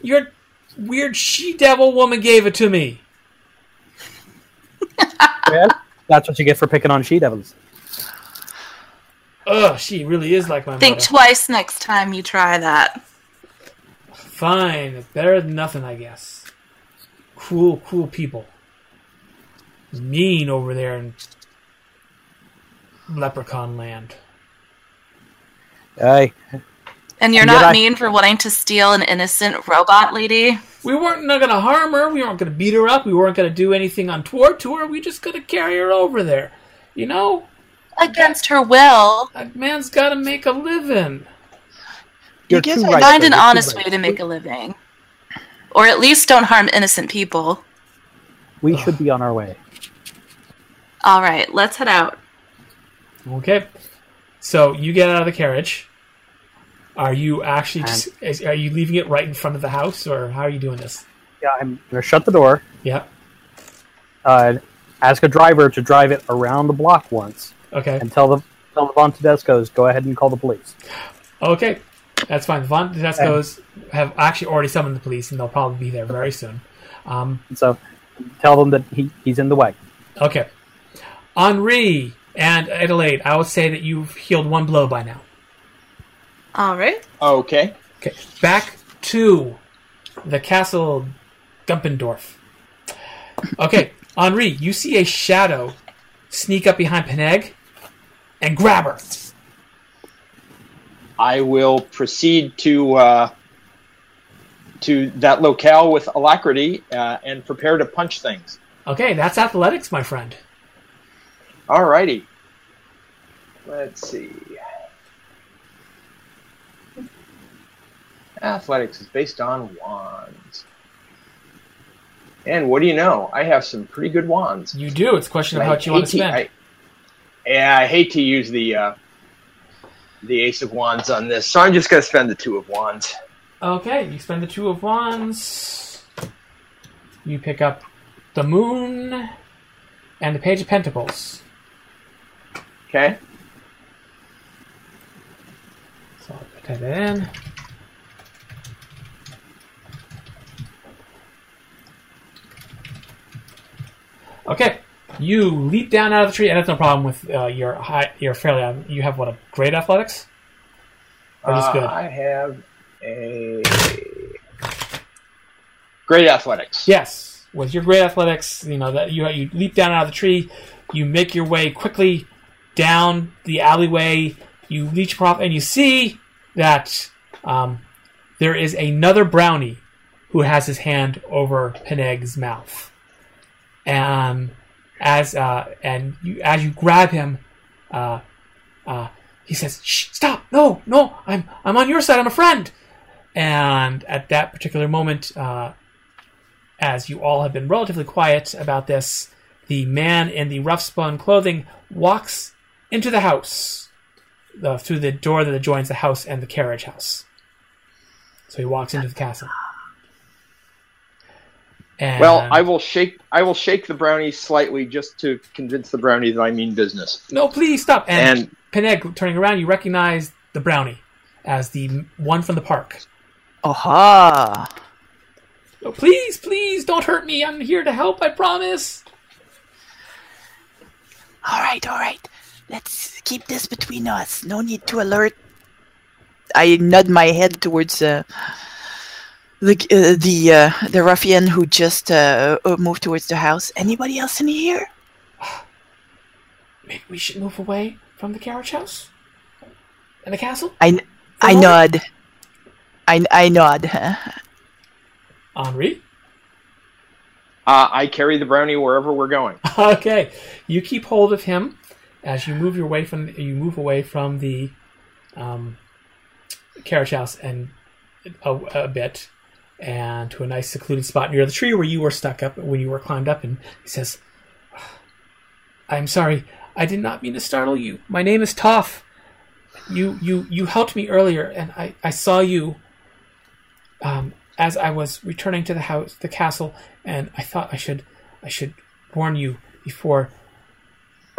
Your weird she devil woman gave it to me. Well, that's what you get for picking on she devils. Ugh, she really is like my Think mother. twice next time you try that. Fine, better than nothing, I guess. Cruel, cruel people. Mean over there in Leprechaun Land. Aye, And you're And not I- mean for wanting to steal an innocent robot lady? We weren't not gonna harm her. We weren't gonna beat her up. We weren't gonna do anything untoward to her. We just gonna carry her over there. You know, Against her will. a man's gotta make a living. you're guess right. Find though, an you're too honest right. way to make a living. Or at least don't harm innocent people. We should be on our way. All right, let's head out. Okay. So you get out of the carriage. Are you actually just, is, are you leaving it right in front of the house, or how are you doing this? Yeah, I'm gonna shut the door. Yeah. Uh, ask a driver to drive it around the block once, Okay. and tell the tell the Von Tedescos go ahead and call the police. Okay. That's fine. The Von Tedescos have actually already summoned the police, and they'll probably be there very soon. Um, so, tell them that he, he's in the way. okay. Henri and Adelaide, I would say that you've healed one blow by now. All right. Okay. Okay, back to the castle Gumpendorf. Okay, Henri, you see a shadow sneak up behind Peneg and grab her. I will proceed to uh, to that locale with alacrity uh, and prepare to punch things. Okay, that's athletics, my friend. Alrighty. Let's see. Athletics is based on wands. And what do you know? I have some pretty good wands. You do. It's a question of I how much you want to spend. I- yeah, I hate to use the uh, the ace of wands on this, so I'm just going to spend the two of wands. Okay, you spend the two of wands. You pick up the moon and the page of pentacles. Okay. So I'll put that in. Okay, you leap down out of the tree, and that's no problem with uh, your high. You're fairly. um, You have what a great athletics. Or just Uh, good. I have a great athletics. Yes, with your great athletics, you know that you you leap down out of the tree, you make your way quickly down the alleyway. You reach prop and you see that um, there is another brownie who has his hand over Peneg's mouth, and as uh, and you as you grab him, uh, uh, he says, "Stop! No, no! I'm I'm on your side. I'm a friend." And at that particular moment, uh, as you all have been relatively quiet about this, the man in the rough spun clothing walks into the house through the door that adjoins the house and the carriage house. So he walks into the castle. And Well, I will shake. I will shake the brownie slightly just to convince the brownie that I mean business. no, please stop. And, And- Peneg, turning around, you recognize the brownie as the one from the park. Aha! Oh, please, please don't hurt me. I'm here to help. I promise. All right, all right. Let's keep this between us. No need to alert. I nod my head towards uh, the uh, the uh, the ruffian who just uh, uh, moved towards the house. Anybody else in here? Maybe we should move away from the carriage house and the castle. I, I nod. I, I nod. Henri. Uh, I carry the brownie wherever we're going. (laughs) Okay, you keep hold of him as you move your way from you move away from the um, carriage house and a, a bit, and to a nice secluded spot near the tree where you were stuck up when you were climbed up. And he says, "I'm sorry, I did not mean to startle you. My name is Toff. You you you helped me earlier, and I I saw you." Um, as I was returning to the house, the castle, and I thought I should, I should warn you before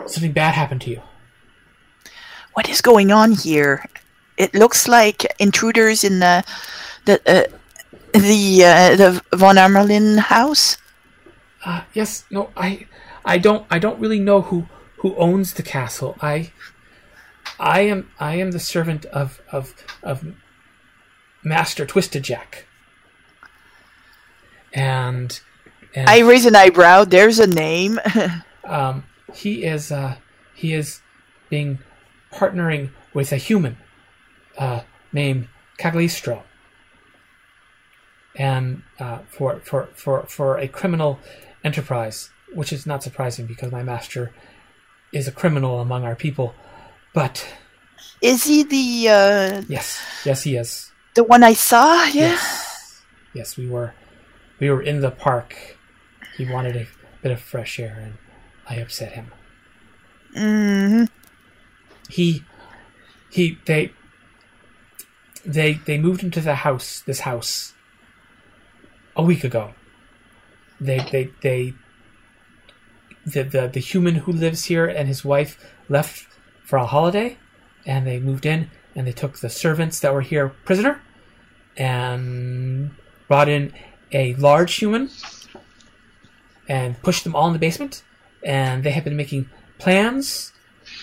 something bad happened to you. What is going on here? It looks like intruders in the the uh, the uh, the von Amerlin house. Uh, yes, no, I, I don't, I don't really know who who owns the castle. I, I am, I am the servant of of of Master Twisted Jack. And, and I raise an eyebrow. There's a name. (laughs) um, he is uh, he is being partnering with a human uh, named Cagliostro, and uh, for for for for a criminal enterprise, which is not surprising because my master is a criminal among our people. But is he the uh, yes, yes, he is. the one I saw? Yeah. Yes, yes, we were we were in the park. He wanted a bit of fresh air, and I upset him. hmm He, he, they, they, they moved into the house, this house, a week ago. They, they, they, the, the, the human who lives here and his wife left for a holiday, and they moved in, and they took the servants that were here prisoner, and brought in a large human, and pushed them all in the basement, and they have been making plans,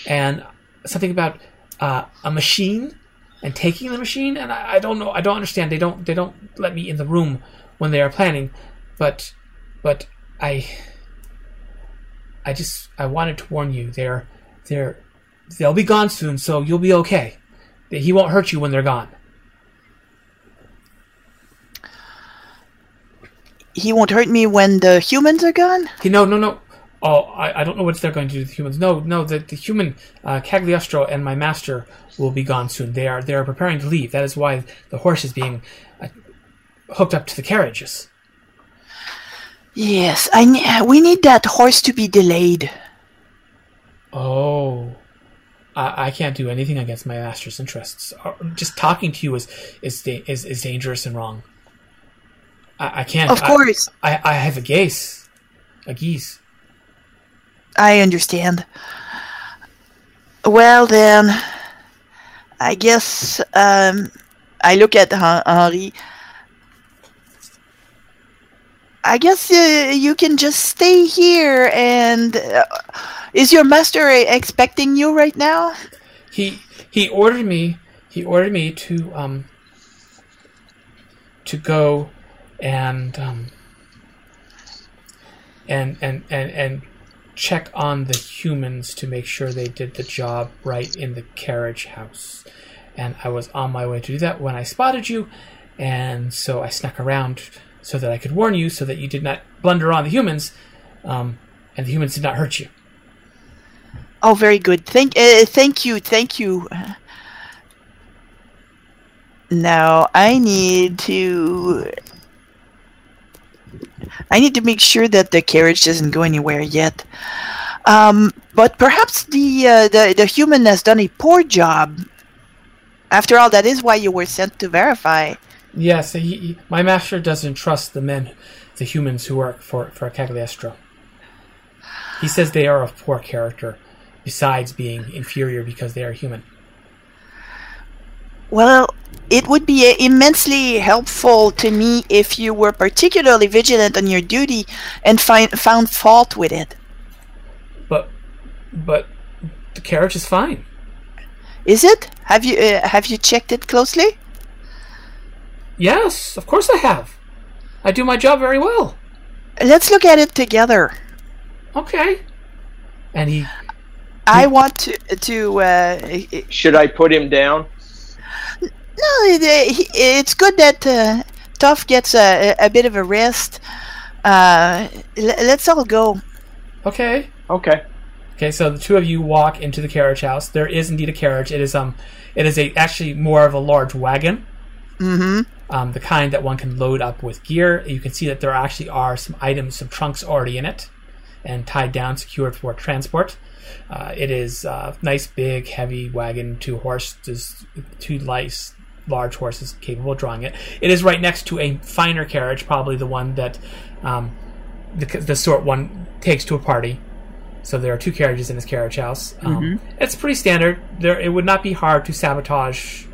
and something about uh, a machine and taking the machine and I, I don't know I don't understand they don't they don't let me in the room when they are planning but but I I just I wanted to warn you they're they're they'll be gone soon so you'll be okay. He won't hurt you when they're gone. He won't hurt me when the humans are gone? he no no no. Oh I, I don't know what they're going to do to the humans. No no the, the human uh, Cagliostro and my master will be gone soon. They are they are preparing to leave. That is why the horse is being hooked up to the carriages Yes, I ne- we need that horse to be delayed. Oh, I, I can't do anything against my master's interests. Uh, Just talking to you is is is, is dangerous and wrong. I, I can't. Of course, I, I have a geas, a geas. I understand. Well then, I guess um, I look at Hen- Henri. I guess uh, you can just stay here. And uh, is your master expecting you right now? He he ordered me. He ordered me to um to go and um and and and and check on the humans to make sure they did the job right in the carriage house. And I was on my way to do that when I spotted you, and so I snuck around so that I could warn you, so that you did not blunder on the humans, um, and the humans did not hurt you. Oh, very good. Thank, uh, thank you, thank you. Now I need to. I need to make sure that the carriage doesn't go anywhere yet. Um, but perhaps the, uh, the the human has done a poor job. After all, that is why you were sent to verify. Yes, he, he- my master doesn't trust the men, the humans who work for for Cagliostro. He says they are of poor character, besides being inferior because they are human. Well, it would be uh, immensely helpful to me if you were particularly vigilant on your duty and find, found fault with it. But, but the carriage is fine. Is it? Have you uh, have you checked it closely? Yes, of course I have. I do my job very well. Let's look at it together. Okay. And he I want to to. Uh, Should I put him down? no, it, it's good that uh, Toff gets a, a bit of a rest. Uh, l- let's all go. okay. Okay. Okay, so the two of you walk into the carriage house. There is indeed a carriage. It is um, it is a actually more of a large wagon. Mm-hmm. Um, the kind that one can load up with gear. You can see that there actually are some items, some trunks already in it, and tied down, secured for transport. Uh, it is a nice, big, heavy wagon, two horses, two lice, large horses capable of drawing it. It is right next to a finer carriage, probably the one that um, the, the sort one takes to a party. So there are two carriages in this carriage house. Um, It's pretty standard. There, it would not be hard to sabotage,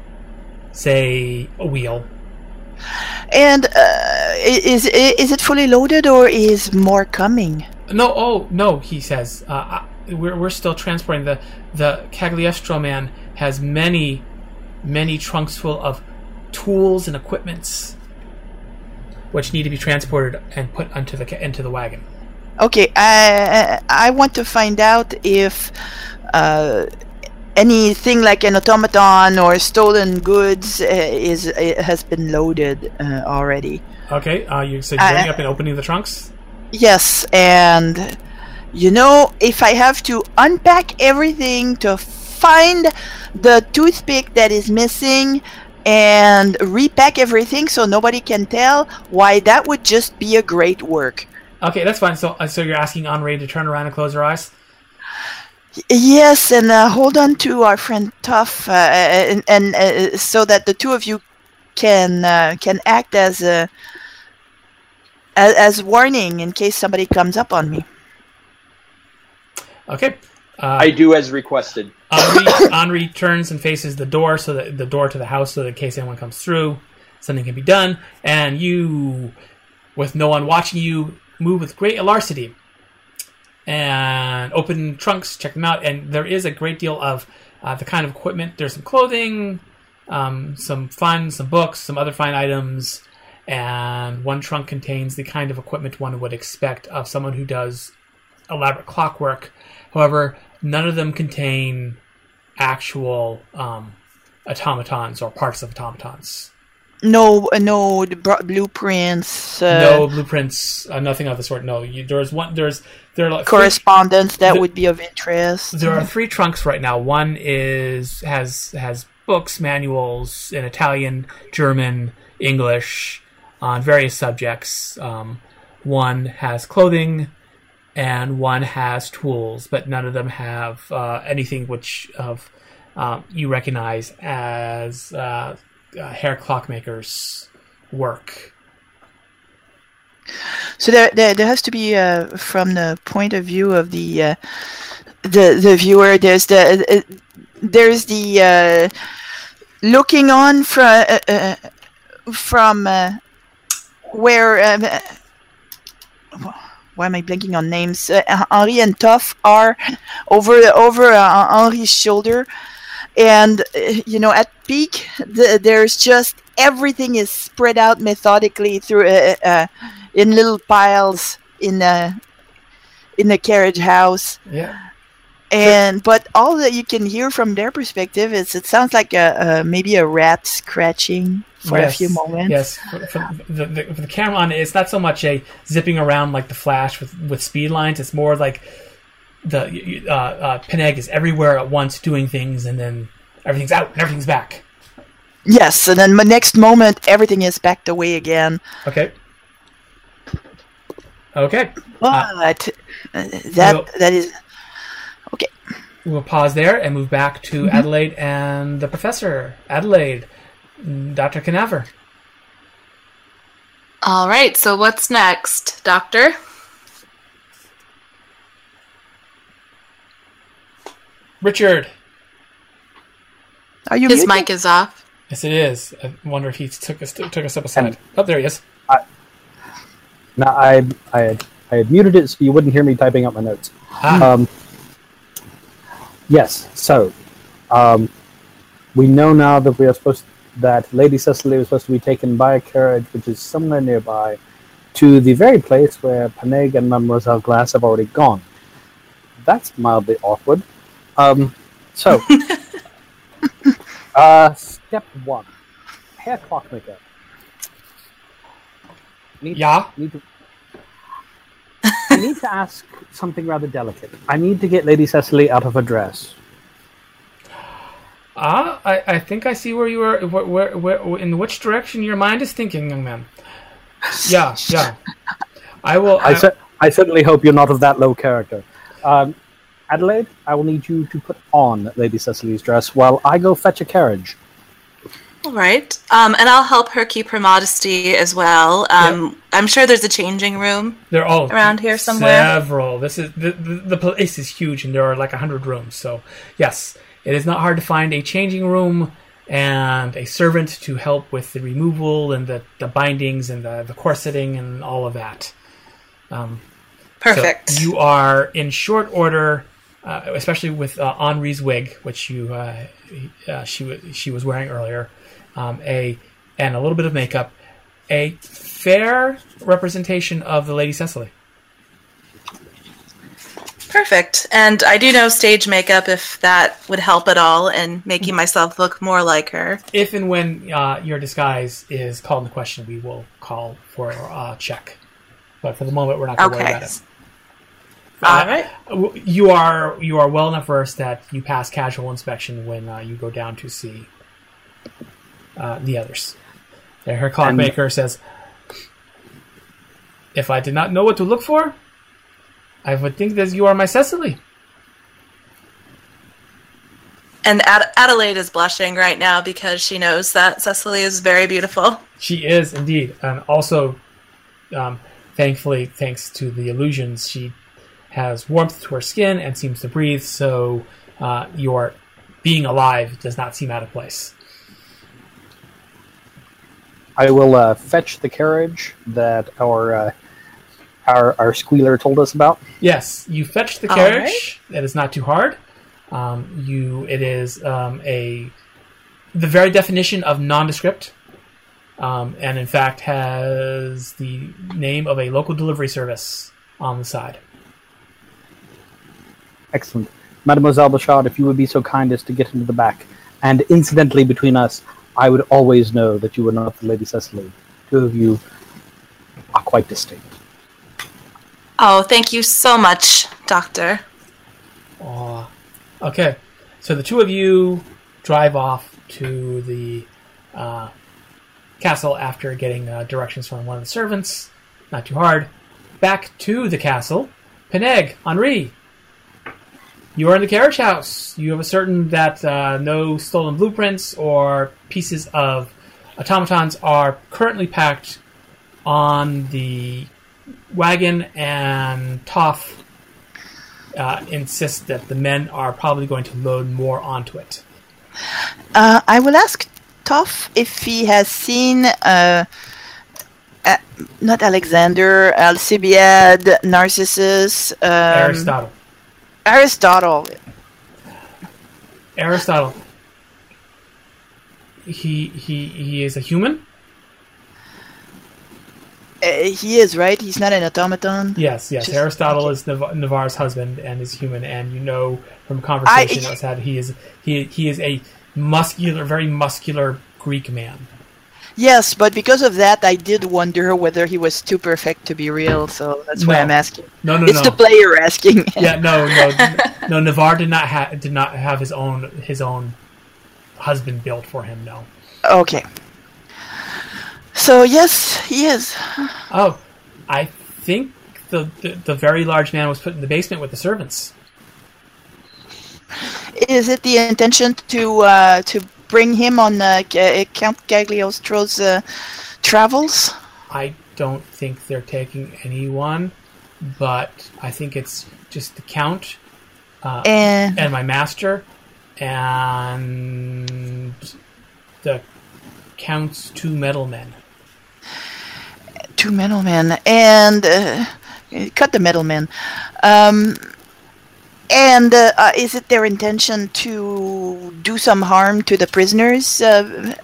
say, a wheel And uh, is is it fully loaded or is more coming? No, oh no, he says. Uh, we're we're still transporting the the Cagliostro man has many, many trunks full of tools and equipments, which need to be transported and put onto the into the wagon. Okay, I I want to find out if uh, anything like an automaton or stolen goods uh, is uh, has been loaded uh, already. Okay, uh, you said going up and opening the trunks. Yes, and you know, if I have to unpack everything to find the toothpick that is missing and repack everything so nobody can tell, why that would just be a great work. Okay, that's fine. So, uh, so you're asking Henri to turn around and close her eyes? Yes, and uh, hold on to our friend Toff, uh, and, and uh, so that the two of you can uh, can act as a as, as warning in case somebody comes up on me. Okay. Uh, I do as requested. Henri, (coughs) Henri turns and faces the door, so that the door to the house, so that in case anyone comes through, something can be done. And you, with no one watching you, move with great alarcity and open trunks, check them out. And there is a great deal of uh, the kind of equipment. There's some clothing, um, some fun, some books, some other fine items, and one trunk contains the kind of equipment one would expect of someone who does elaborate clockwork. However, none of them contain actual um, automatons or parts of automatons. No, uh, no blueprints, uh, no blueprints, uh, nothing of the sort. No, you, there's one. There's there are like three- correspondence that the- would be of interest. There are three trunks right now. One is has has books, manuals in Italian, German, English on various subjects. Um, one has clothing, and one has tools, but none of them have uh, anything which of um, you recognize as uh, uh, Herr clockmakers' work. So there, there, there has to be, uh, from the point of view of the uh, the the viewer, there's the uh, there's the uh, looking on from uh, uh, from uh, where. Uh, why am I blanking on names? Uh, Henri and Toff are over over uh, Henri's shoulder, and uh, you know at peak the, there's just everything is spread out methodically through uh, uh, in little piles in the in the carriage house Yeah. and but all that you can hear from their perspective is it sounds like a, a maybe a rat scratching for a few moments Yes, for, for the, the, for the camera on it, it's not so much a zipping around like the Flash with, with speed lines. It's more like the uh, uh, Peneg is everywhere at once doing things, and then everything's out and everything's back. yes and then the next moment everything is backed away again Okay. Okay. but uh, that Well- that is okay. We'll pause there and move back to Adelaide and the professor. Adelaide, Dr. Canaver. All right. So what's next, Doctor? Richard. are you His muted? mic is off. Yes, it is. I wonder if he took us took us up aside. Oh, there he is. Now, I, I, had, I had muted it so you wouldn't hear me typing out my notes. Ah, Um, yes, so um, we know now that we are supposed that Lady Cecily was supposed to be taken by a carriage, which is somewhere nearby, to the very place where Peneg and Mademoiselle Glass have already gone. That's mildly awkward. Um, so, (laughs) uh, step one: Herr clockmaker. Need, yeah. need to, I need to ask something rather delicate. I need to get Lady Cecily out of her dress. Ah, I, I think I see where you are. Where, where, where, in which direction your mind is thinking, young man. (laughs) Yeah, yeah. I will. I, cer- I certainly hope you're not of that low character. Um, Adelaide, I will need you to put on Lady Cecily's dress while I go fetch a carriage. All right. Um, and I'll help her keep her modesty as well. Um, I'm sure there's a changing room. They're all Around here somewhere? Several. This is the, the the place is huge, and there are like a hundred rooms. So yes, it is not hard to find a changing room and a servant to help with the removal and the, the bindings and the, the corseting and all of that. Um, so Perfect. you are in short order, uh, especially with uh, Henri's wig, which you uh, uh, she was she was wearing earlier, um, a and a little bit of makeup, a fair representation of the Lady Cecily. Perfect. And I do know stage makeup if that would help at all in making myself look more like her. If and when uh, your disguise is called into question, we will call for a uh, check. But for the moment, we're not going to worry about it. All right. Uh, You are you are well enough versed that you pass casual inspection when uh, you go down to see uh, the others. And her clockmaker says, If I did not know what to look for, I would think that you are my Cecily. And Ad- Adelaide is blushing right now because she knows that Cecily is very beautiful. She is indeed, and also, um, thankfully, thanks to the illusions, she has warmth to her skin and seems to breathe. So uh, your being alive does not seem out of place. I will uh, fetch the carriage that our uh, our our squealer told us about. Yes, you fetch the All carriage. That is not too hard. Um, you, it is um, a the very definition of nondescript, um, and in fact has the name of a local delivery service on the side. Excellent. Mademoiselle Bouchard, if you would be so kind as to get into the back. And incidentally, between us, I would always know that you were not the Lady Cecily. Two of you are quite distinct. Oh, thank you so much, Doctor. Aw. Okay, so the two of you drive off to the uh, castle after getting uh, directions from one of the servants. Not too hard. Back to the castle. Peneg, Henri, you are in the carriage house. You have ascertained that uh, no stolen blueprints or pieces of automatons are currently packed on the wagon, and Toff uh, insists that the men are probably going to load more onto it. Uh, I will ask Toff if he has seen uh, uh, not Alexander, Alcibiad, Narcissus, um, Aristotle. Aristotle. Aristotle. He he he is a human. Uh, he is right. He's not an automaton. Yes, yes. Just- Aristotle okay. is Nav- Navarre's husband and is human, and you know from conversation that was had, he is he he is a muscular, very muscular Greek man. Yes, but because of that, I did wonder whether he was too perfect to be real. So that's why I'm asking. No, no, it's no. the player asking. (laughs) yeah, no, no, (laughs) no. Navarre did not have did not have his own his own husband built for him. No. okay. So yes, he is. Oh, I think the, the the very large man was put in the basement with the servants. Is it the intention to uh, to bring him on uh, Count Cagliostro's uh, travels? I don't think they're taking anyone, but I think it's just the count uh, And and my master and the count's two metal men. two metal men. and uh, cut the middlemen. Um, and uh, uh, is it their intention to do some harm to the prisoners? Uh,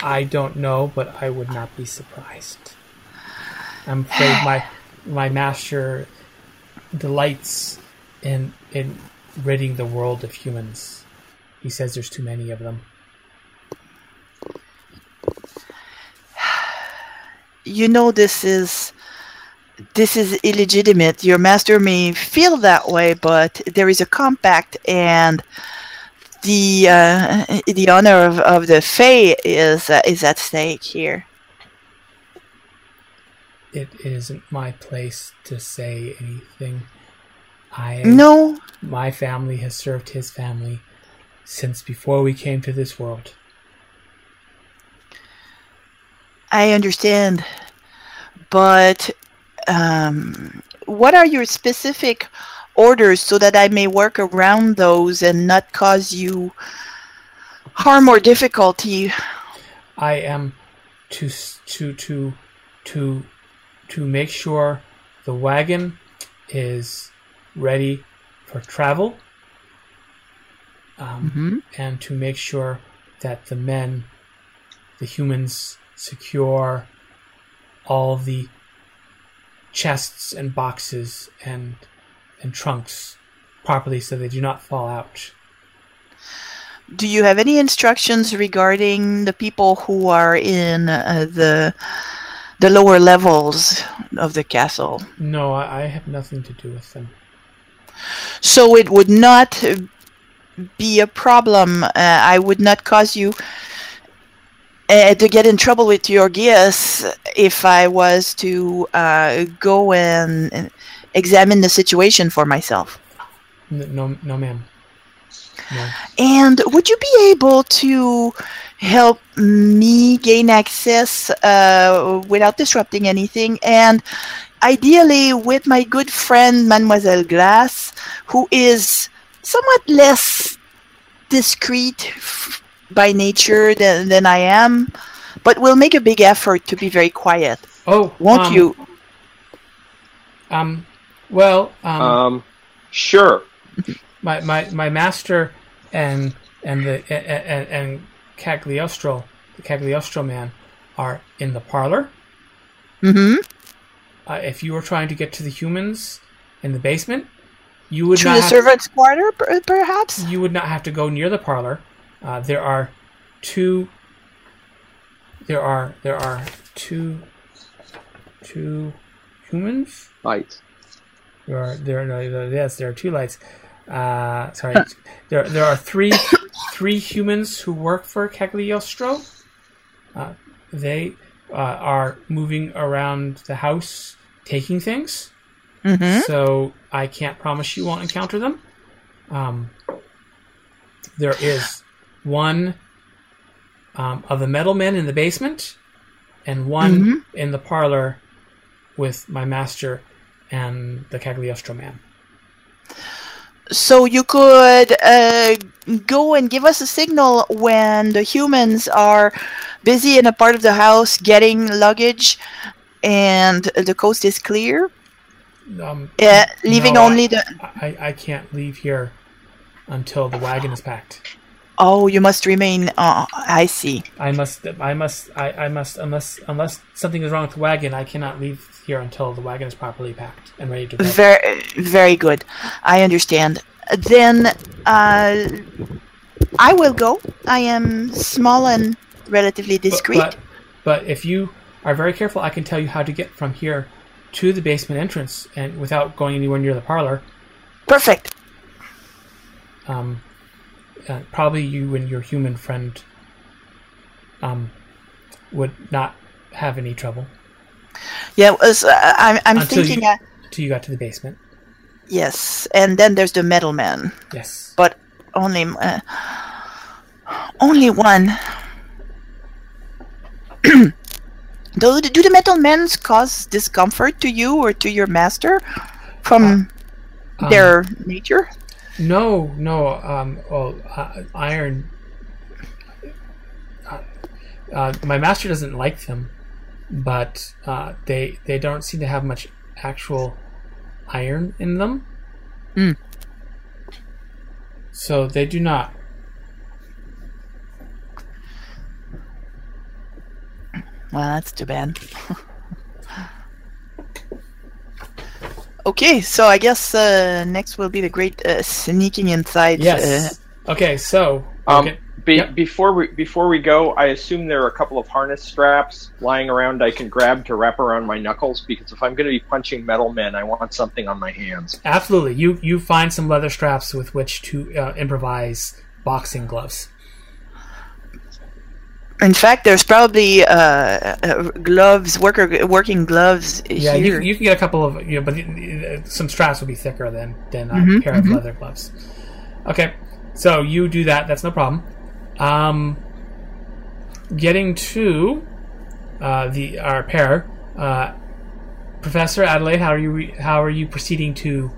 I don't know, but I would not be surprised. I'm afraid my my master delights in in ridding the world of humans. He says there's too many of them. you know this is this is illegitimate. Your master may feel that way, but there is a compact, and the uh, the honor of, of the Fae is uh, is at stake here. It isn't my place to say anything. I No, my family has served his family since before we came to this world. I understand, but um, what are your specific orders so that I may work around those and not cause you harm or difficulty? I am to to to to to make sure the wagon is ready for travel, um, Mhm. and to make sure that the men, the humans, secure all the chests and boxes and and trunks properly so they do not fall out. Do you have any instructions regarding the people who are in uh, the the lower levels of the castle? No, I, I have nothing to do with them. So it would not be a problem. Uh, I would not cause you uh, to get in trouble with Georgias if I was to uh, go and and examine the situation for myself. No, no, ma'am. No. And would you be able to help me gain access uh, without disrupting anything? And ideally, with my good friend Mademoiselle Glass, who is somewhat less discreet f- by nature than, than I am, but we'll make a big effort to be very quiet. Oh, Won't um, you? Um, well, um, Um, sure. my, my, my master and and the and, and Cagliostro, the Cagliostro man, are in the parlor. Mm-hmm. Uh, if you were trying to get to the humans in the basement, you would Through not the have, servants' quarter, perhaps? you would not have to go near the parlor. Uh, there are two. There are there are two two humans. Right. There are there no, there- yes there are two lights. Uh, sorry, there there are three three humans who work for Cagliostro. Uh, they uh, are moving around the house taking things. hmm So I can't promise you won't encounter them. Um, there is one um, of the metal men in the basement, and one Mhm. in the parlor with my master and the Cagliostro man. So you could uh, go and give us a signal when the humans are busy in a part of the house getting luggage, and the coast is clear, Um, uh, leaving no, only the. I, I can't leave here until the wagon is packed. Oh, you must remain. Oh, I see. I must. I must. I, I must. Unless unless something is wrong with the wagon, I cannot leave here until the wagon is properly packed and ready to go. Very, very good. I understand. Then uh, I will go. I am small and relatively But- discreet. But, but if you are very careful, I can tell you how to get from here to the basement entrance, and without going anywhere near the parlor. Perfect. Um, uh, probably you and your human friend um, would not have any trouble Yeah, as, uh, I'm, I'm Until thinking. you- uh, until you got to the basement. yes, and then there's the metal man. Yes. but only uh, only one. (clears throat) do, do the metal men cause discomfort to you or to your master from Um, their nature? No, no. Um, well, uh, iron. Uh, uh, my master doesn't like them, but uh, they they don't seem to have much actual iron in them. Hmm. So they do not. Well, that's too bad. (laughs) okay, so I guess uh, next will be the great uh, sneaking inside. Yes. okay. So. Um, okay. be, Yep. Before we before we go, I assume there are a couple of harness straps lying around I can grab to wrap around my knuckles because if I'm going to be punching metal men, I want something on my hands. Absolutely. You you find some leather straps with which to uh, improvise boxing gloves. In fact, there's probably uh, uh, gloves, worker working gloves Yeah, you, here. you can get a couple of, you know, but some straps would be thicker than than a Mhm, pair of leather gloves. Okay, so you do that. That's no problem. Um, getting to uh, the our pair, uh, Professor Adelaide. How are you? Re- how are you proceeding to?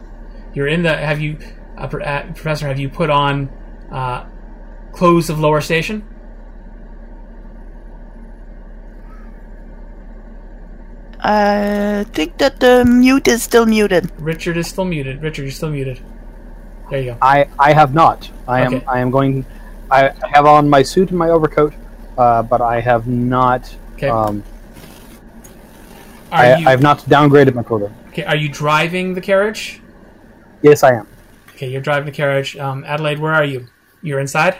You're in the. Have you, uh, uh, Professor? Have you put on uh, clothes of lower station? I think that the mute is still muted. Richard is still muted. Richard, you're still muted. There you go. I, I have not. I am I am going. I I have on my suit and my overcoat, uh, but I have not. Okay. Um, I, you I have not downgraded my clothing. okay? Are you driving the carriage? Yes, I am. Okay, you're driving the carriage. Um, Adelaide, where are you? You're inside.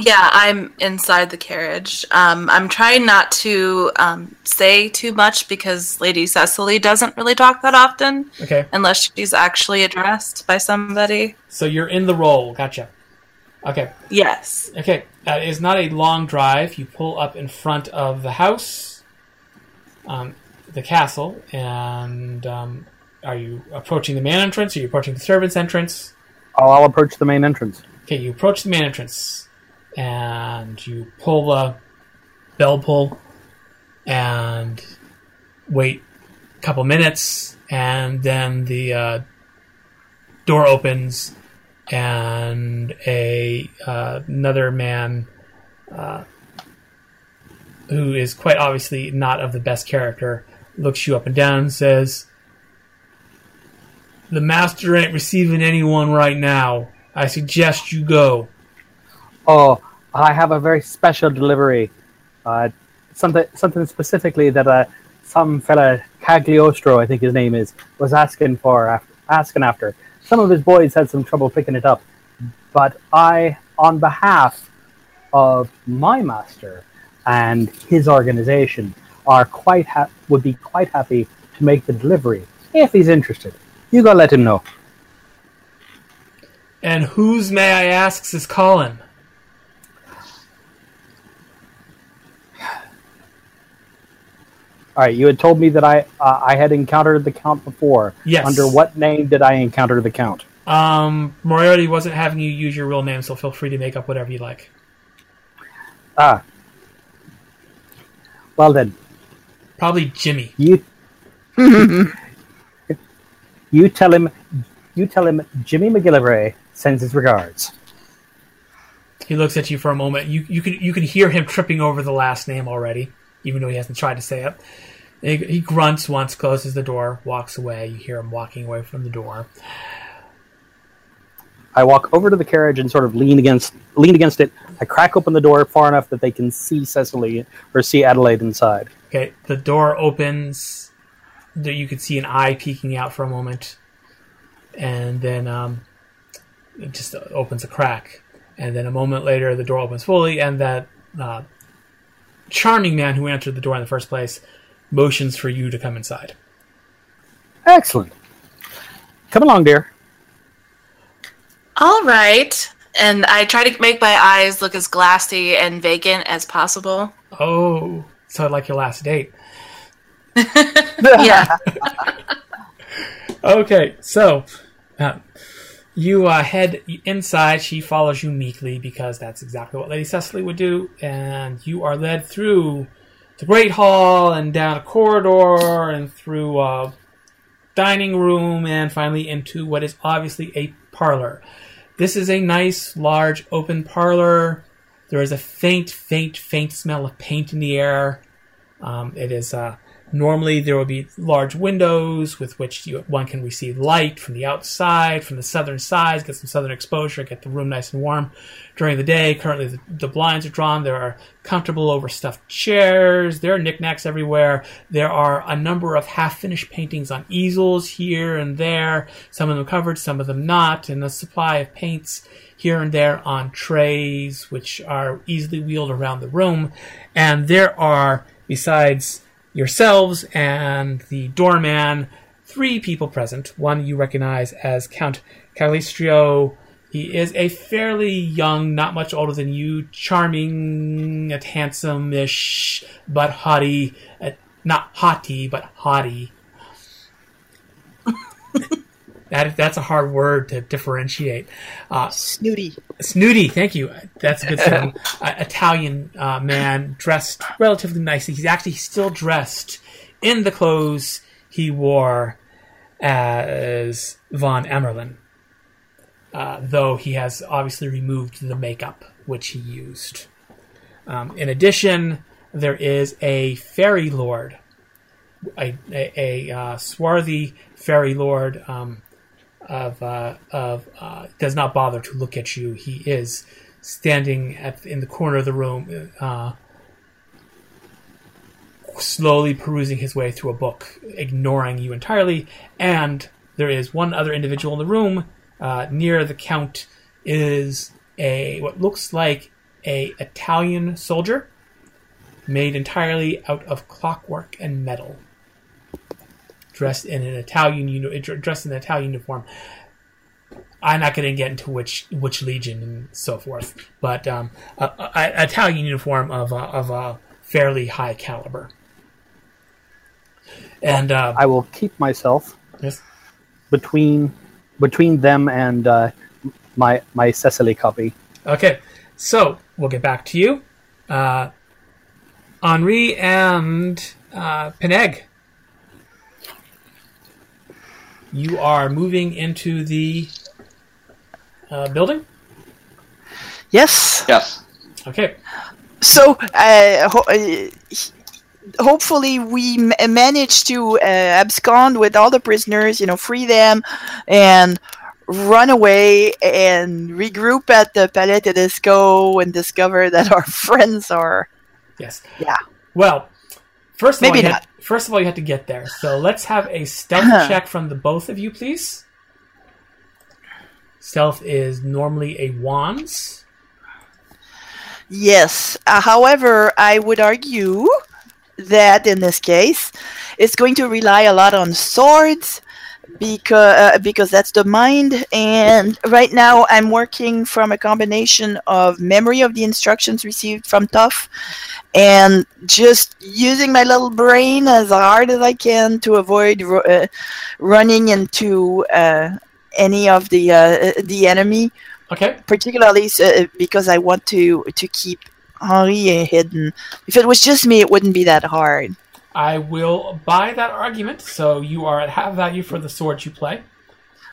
Yeah, I'm inside the carriage. Um, I'm trying not to um, say too much because Lady Cecily doesn't really talk that often Okay, unless she's actually addressed by somebody. so you're in the role. Gotcha. Okay. Yes. Okay. Uh, it is not a long drive. You pull up in front of the house, um, the castle, and um, are you approaching the main entrance? Or are you approaching the servants' entrance? Oh, I'll approach the main entrance. Okay, you approach the main entrance, and you pull the bell pull, and wait a couple minutes, and then the uh, door opens, and a uh, another man, uh, who is quite obviously not of the best character, looks you up and down and says, "The master ain't receiving anyone right now." I suggest you go. Oh, I have a very special delivery. Uh, something, something specifically that uh, some fella Cagliostro, I think his name is, was asking for, after, asking after. Some of his boys had some trouble picking it up, but I, on behalf of my master and his organization, are quite ha- would be quite happy to make the delivery if he's interested. You go let him know. And whose, may I ask, is calling? All right, you had told me that I uh, I had encountered the count before. Yes. Under what name did I encounter the count? Um, Moriarty wasn't having you use your real name, so feel free to make up whatever you like. Ah. Well then, Probably Jimmy. you (laughs) you tell him you tell him Jimmy McGillivray sends his regards. He looks at you for a moment. You you can you can hear him tripping over the last name already, even though he hasn't tried to say it. He, grunts once, closes the door, walks away. You hear him walking away from the door. I walk over to the carriage and sort of lean against lean against it. I crack open the door far enough that they can see Cecily or see Adelaide inside. Okay, the door opens. You can see an eye peeking out for a moment, and then um, it just opens a crack. And then a moment later, the door opens fully, and that uh, charming man who answered the door in the first place motions for you to come inside. Excellent. Come along, dear. All right. And I try to make my eyes look as glassy and vacant as possible. Oh, so like your last date. (laughs) Yeah. (laughs) Okay, so uh, you uh, head inside. She follows you meekly because that's exactly what Lady Cecily would do. And you are led through the Great Hall and down a corridor and through a dining room and finally into what is obviously a parlor. This is a nice, large, open parlor. There is a faint, faint, faint smell of paint in the air. Um, it is uh, normally there will be large windows with which you, one can receive light from the outside, from the southern sides, get some southern exposure, get the room nice and warm during the day. Currently, the, the blinds are drawn. There are comfortable overstuffed chairs. There are knickknacks everywhere. There are a number of half-finished paintings on easels here and there. Some of them covered, some of them not, and a supply of paints here and there on trays, which are easily wheeled around the room. And there are, besides yourselves and the doorman, three people present. One you recognize as Count Cagliostro. He is a fairly young, not much older than you, charming, and handsome-ish, but haughty, uh, not haughty, but haughty. (laughs) that that's a hard word to differentiate. Uh, Snooty. Snooty, thank you. That's a good (laughs) uh, Italian uh, man dressed relatively nicely. He's actually still dressed in the clothes he wore as Von Emmerlin, uh, though he has obviously removed the makeup which he used. Um, in addition, there is a fairy lord, a, a, a uh, swarthy fairy lord. Um, of uh, of uh, does not bother to look at you. He is standing at in the corner of the room, uh, slowly perusing his way through a book, ignoring you entirely. And there is one other individual in the room uh, near the count. Is a what looks like a Italian soldier, made entirely out of clockwork and metal dressed in an Italian uni- dressed in an Italian uniform. I'm not going to get into which which legion and so forth, but um, a, a, a Italian uniform of a, of a fairly high caliber. And uh, I will keep myself yes, between between them and uh, my my Cecily copy. okay, so we'll get back to you, uh, Henri and uh, Peneg. You are moving into the uh, building. Yes. Yes. Okay. So, uh, ho- uh, hopefully, we m- manage to uh, abscond with all the prisoners. You know, free them, and run away and regroup at the Palais Tedesco and discover that our (laughs) friends are. Yes. Yeah. Well, first of Maybe you not. First of all, you have to get there. So let's have a stealth (laughs) check from the both of you, please. Stealth is normally a wands. Yes. Uh, however, I would argue that in this case, it's going to rely a lot on swords because uh, because that's the mind. And right now, I'm working from a combination of memory of the instructions received from Toff and just using my little brain as hard as I can to avoid uh, running into uh, any of the uh, the enemy Okay. particularly uh, because I want to to keep Henri hidden. If it was just me, it wouldn't be that hard. I will buy that argument. So you are at half value for the sword you play.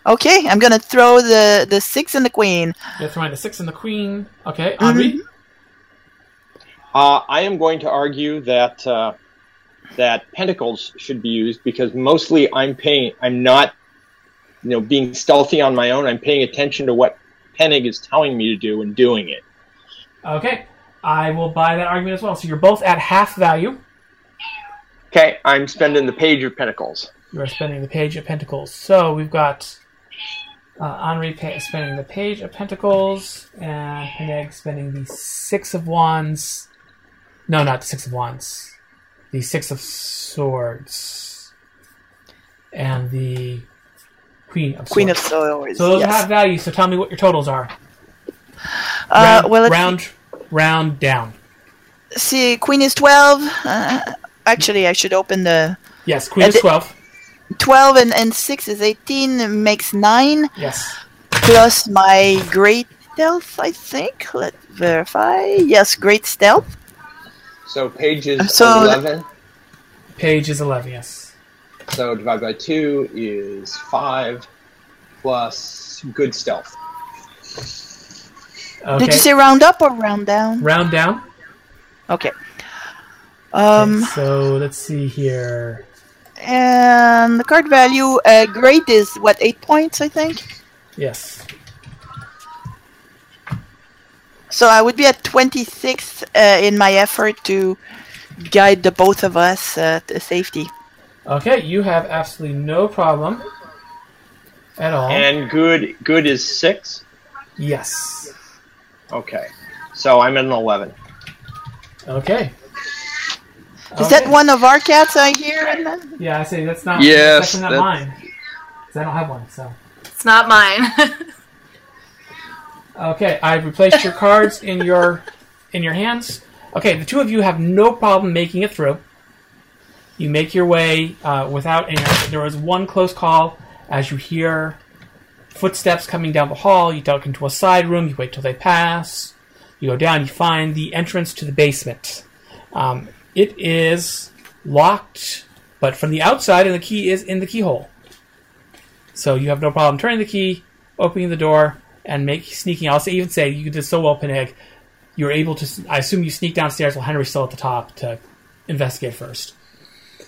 Okay, I'm gonna throw the the six and the queen. You're throwing the six and the queen. Okay, Henri. Uh, I am going to argue that uh, that pentacles should be used because mostly I'm paying. I'm not, you know, being stealthy on my own. I'm paying attention to what Peneg is telling me to do and doing it. Okay, I will buy that argument as well. So you're both at half value. Okay, I'm spending the page of pentacles. You are spending the page of pentacles. So we've got uh, Henri pa- spending the page of pentacles and Peneg spending the six of wands. No, not the six of wands. The six of swords and the queen of Queen of swords. swords. So those yes. have value. So tell me what your totals are. uh, round, well, round, round down. see. Queen is twelve. Uh, actually, I should open the Yes, queen And is twelve. twelve and, and six is eighteen. Makes nine Yes. plus my great stealth. I think. Let's verify. Yes, great stealth. So page is So- 11. Page is eleven. Yes. So divided by 2 is 5 plus good stealth. Okay. Did you say round up or round down? round down? Okay. Um, Okay, so let's see here. and the card value, uh, great is what eight points, I think. Yes. So I would be at 26 uh, in my effort to guide the both of us uh, to safety. Okay, you have absolutely no problem at all. And good good is 6. yes. Okay. So I'm at an 11. Okay. Is Okay. that one of our cats I hear? in the- Yeah, I say that's not. Yes, that's not that- mine. 'Cause I don't have one. So. It's not mine. (laughs) Okay, I've replaced your cards in your in your hands. Okay, the two of you have no problem making it through. You make your way uh, without any. There was one close call as you hear footsteps coming down the hall. You duck into a side room. You wait till they pass. You go down. You find the entrance to the basement. Um, it is locked, but from the outside, and the key is in the keyhole. So you have no problem turning the key, opening the door, and make sneaking. I'll say, even say you did so well, Peneg. You were able to. I assume you sneak downstairs while Henry's still at the top to investigate first.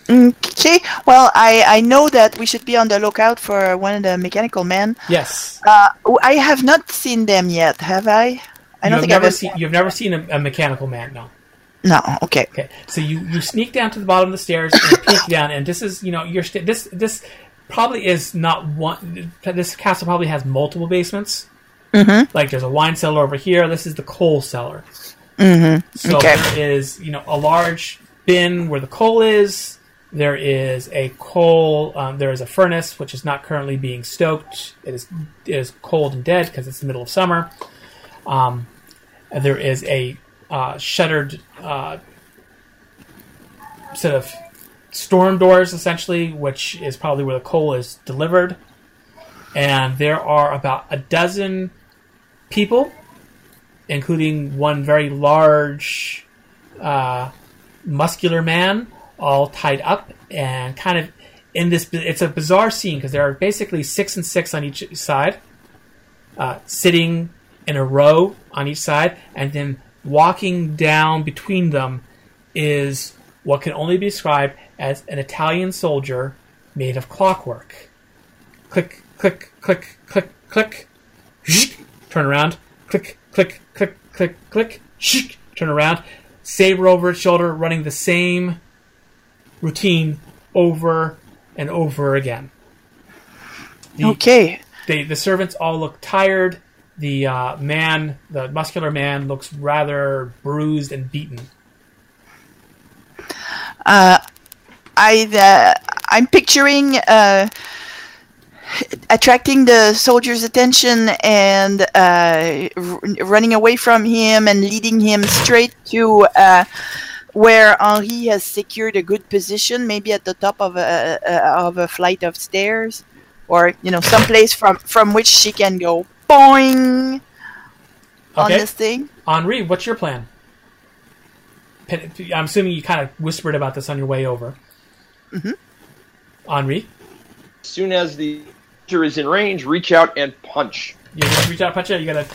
Okay, well, I, I know that we should be on the lookout for one of the mechanical men. Yes, Uh, I have not seen them yet, have I? I you don't think I've seen. You've never seen a, a mechanical man, no. No, okay. Okay, so you you sneak down to the bottom of the stairs and peek (coughs) down, and this is you know your sta- this this probably is not one. This castle probably has multiple basements. Mm-hmm. Like there's a wine cellar over here. This is the coal cellar. Mm-hmm. So Okay. there is, you know, a large bin where the coal is. There is a coal. Um, there is a furnace which is not currently being stoked. It is it is cold and dead because it's the middle of summer. Um, there is a uh, shuttered uh, set of storm doors, essentially, which is probably where the coal is delivered. And there are about a dozen people, including one very large, uh, muscular man, all tied up and kind of in this. It's a bizarre scene because there are basically six and six on each side, uh, sitting in a row on each side, and then walking down between them is what can only be described as an Italian soldier made of clockwork. Click, click, click, click, click. Turn around. Click, click, click, click, click. Turn around. Saber over its shoulder, running the same routine over and over again. The, Okay. they, the servants all look tired. The uh, man, the muscular man, looks rather bruised and beaten. Uh, I I'm picturing uh, attracting the soldier's attention and uh, r- running away from him and leading him straight to uh, where Henri has secured a good position, maybe at the top of a, a of a flight of stairs, or you know, someplace from from which she can go boing on Okay. this thing. Henri, what's your plan? I'm assuming you kind of whispered about this on your way over. Mhm. Henri, As soon as the creature is in range, reach out and punch. you just reach out, punch it. You gotta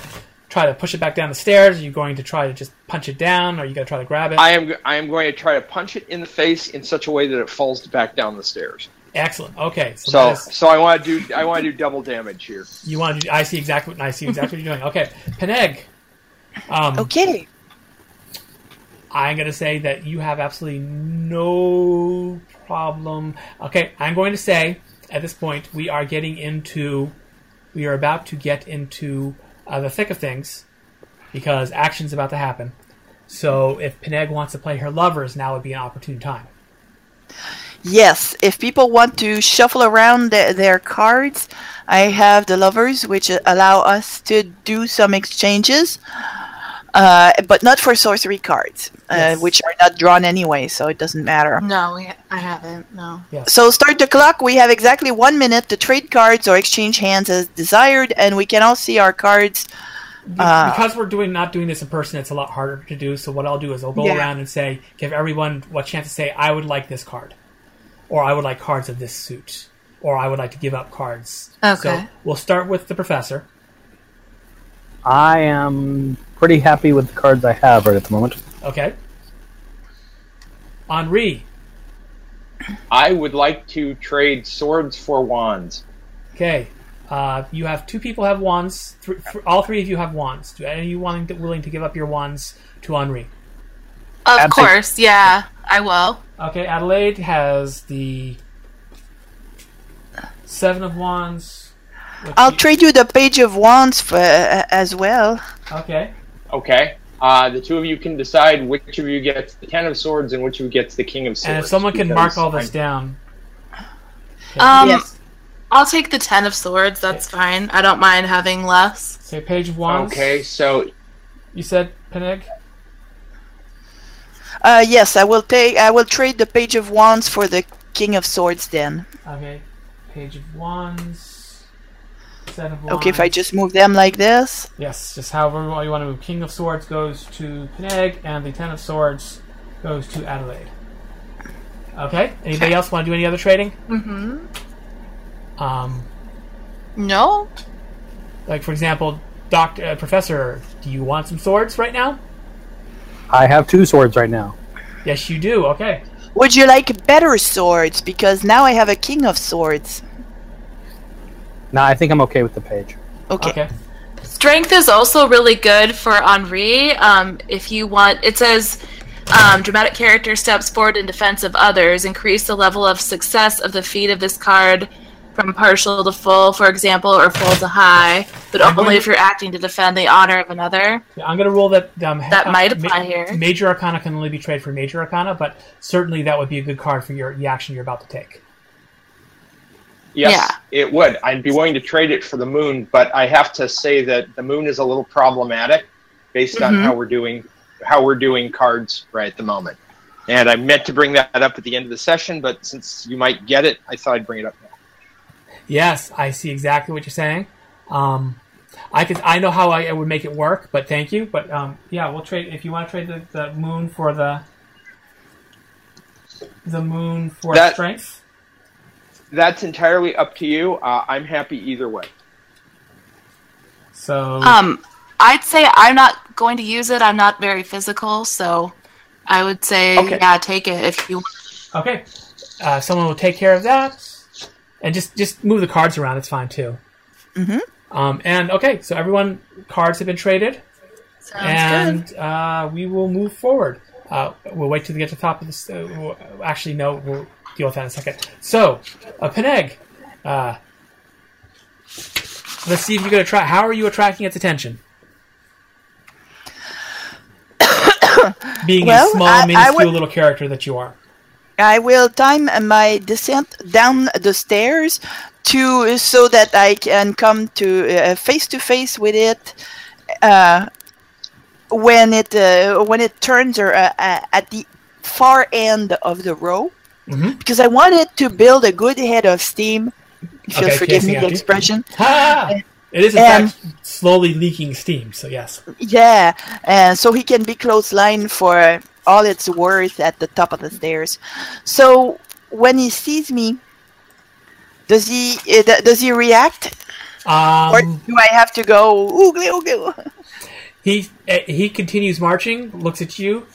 try to push it back down the stairs. Are you going to try to just punch it down, or are you gotta try to grab it? I am I am going to try to punch it in the face in such a way that it falls back down the stairs. Excellent. Okay, so, So that is, so I want to do I want to do double damage here. you want to do. I see exactly. I see exactly what you're doing. Okay, Peneg. Um, Okay. I'm going to say that you have absolutely no problem. Okay, I'm going to say at this point we are getting into, we are about to get into uh, the thick of things because action's about to happen. So if Peneg wants to play her lovers, now would be an opportune time. Yes, if people want to shuffle around their, their cards, I have the lovers, which uh, allow us to do some exchanges, uh, but not for sorcery cards, uh, which are not drawn anyway, so it doesn't matter. No, we, I haven't. No. So start the clock. We have exactly one minute to trade cards or exchange hands as desired, and we can all see our cards. Uh, because we're doing not doing this in person, it's a lot harder to do. So what I'll do is I'll go Yeah. around and say, give everyone what chance to say, I would like this card, or I would like cards of this suit, or I would like to give up cards. Okay. So Okay. we'll start with the professor. I am pretty happy with the cards I have right at the moment. Okay. Henri. I would like to trade swords for wands. Okay. Uh, you have two people have wands. Three, th- all three of you have wands. Do any of you wanting to, willing to give up your wands to Henri? Of Absent- course, yeah, I will. Okay. Adelaide has the seven of wands. which I'll you- trade you the page of wands for, uh, as well. Okay. Okay. Uh, the two of you can decide which of you gets the ten of swords and which of you gets the king of swords. And if someone can mark all this I'm- down. Um, Yes. I'll take the ten of swords. That's fine. I don't mind having less. Say page of wands. Okay, so You said Peneg. Uh, yes, I will take. I will trade the page of wands for the king of swords. Then, Okay. Page of wands. Set of wands. okay, if I just move them like this. Yes, just however you want to move. King of Swords goes to Peneg, and the Ten of Swords goes to Adelaide. Okay. Anybody else want to do any other trading? Mm-hmm. Um, No. like for example, Doctor uh, Professor, do you want some swords right now? I have two swords right now. Yes, you do. Okay. Would you like better swords? Because now I have a king of swords. Now I think I'm okay with the page. Okay. Okay. Strength is also really good for Henri. Um, if you want, it says um, dramatic character steps forward in defense of others. Increase the level of success of the feat of this card from partial to full, for example, or full to high, but I'm only going if you're acting to defend the honor of another. Yeah, I'm going to rule that um, That uh, might ma- apply here. Major Arcana can only be traded for Major Arcana, but certainly that would be a good card for your the action you're about to take. Yes, Yeah. it would. I'd be willing to trade it for the moon, but I have to say that the moon is a little problematic based on Mhm. how we're doing how we're doing cards right at the moment. And I meant to bring that up at the end of the session, but since you might get it, I thought I'd bring it up now. Yes, I see exactly what you're saying. Um, I could, I know how I, I would make it work, but thank you. But um, yeah, we'll trade if you want to trade the, the moon for the the moon for That- strength. That's entirely up to you. Uh, I'm happy either way. So Um, I'd say I'm not going to use it. I'm not very physical, so I would say, Okay. yeah, take it if you want. okay, uh, someone will take care of that, and just just move the cards around. It's fine too. Mhm. Um, and okay, so everyone cards have been traded. Sounds and uh, we will move forward. Uh, we'll wait till we get to the top of this. Uh, we'll, actually, no, we'll deal with that in a second. So, uh, Peneg, uh, let's see if you're going to try. How are you attracting its attention? (coughs) Being Well, a small, I- I minuscule would- little character that you are. I will time my descent down the stairs to so that I can come to uh, face to face with it uh, when it uh, when it turns or uh, uh, at the far end of the row Mhm. because I wanted to build a good head of steam. If you'll forgive me the expression. (laughs) It is in fact slowly leaking steam. So yes. Yeah, and so he can be close line for all it's worth at the top of the stairs. So when he sees me, does he uh, does he react, or Um, do I have to go oogly oogly? He uh, he continues marching, looks at you,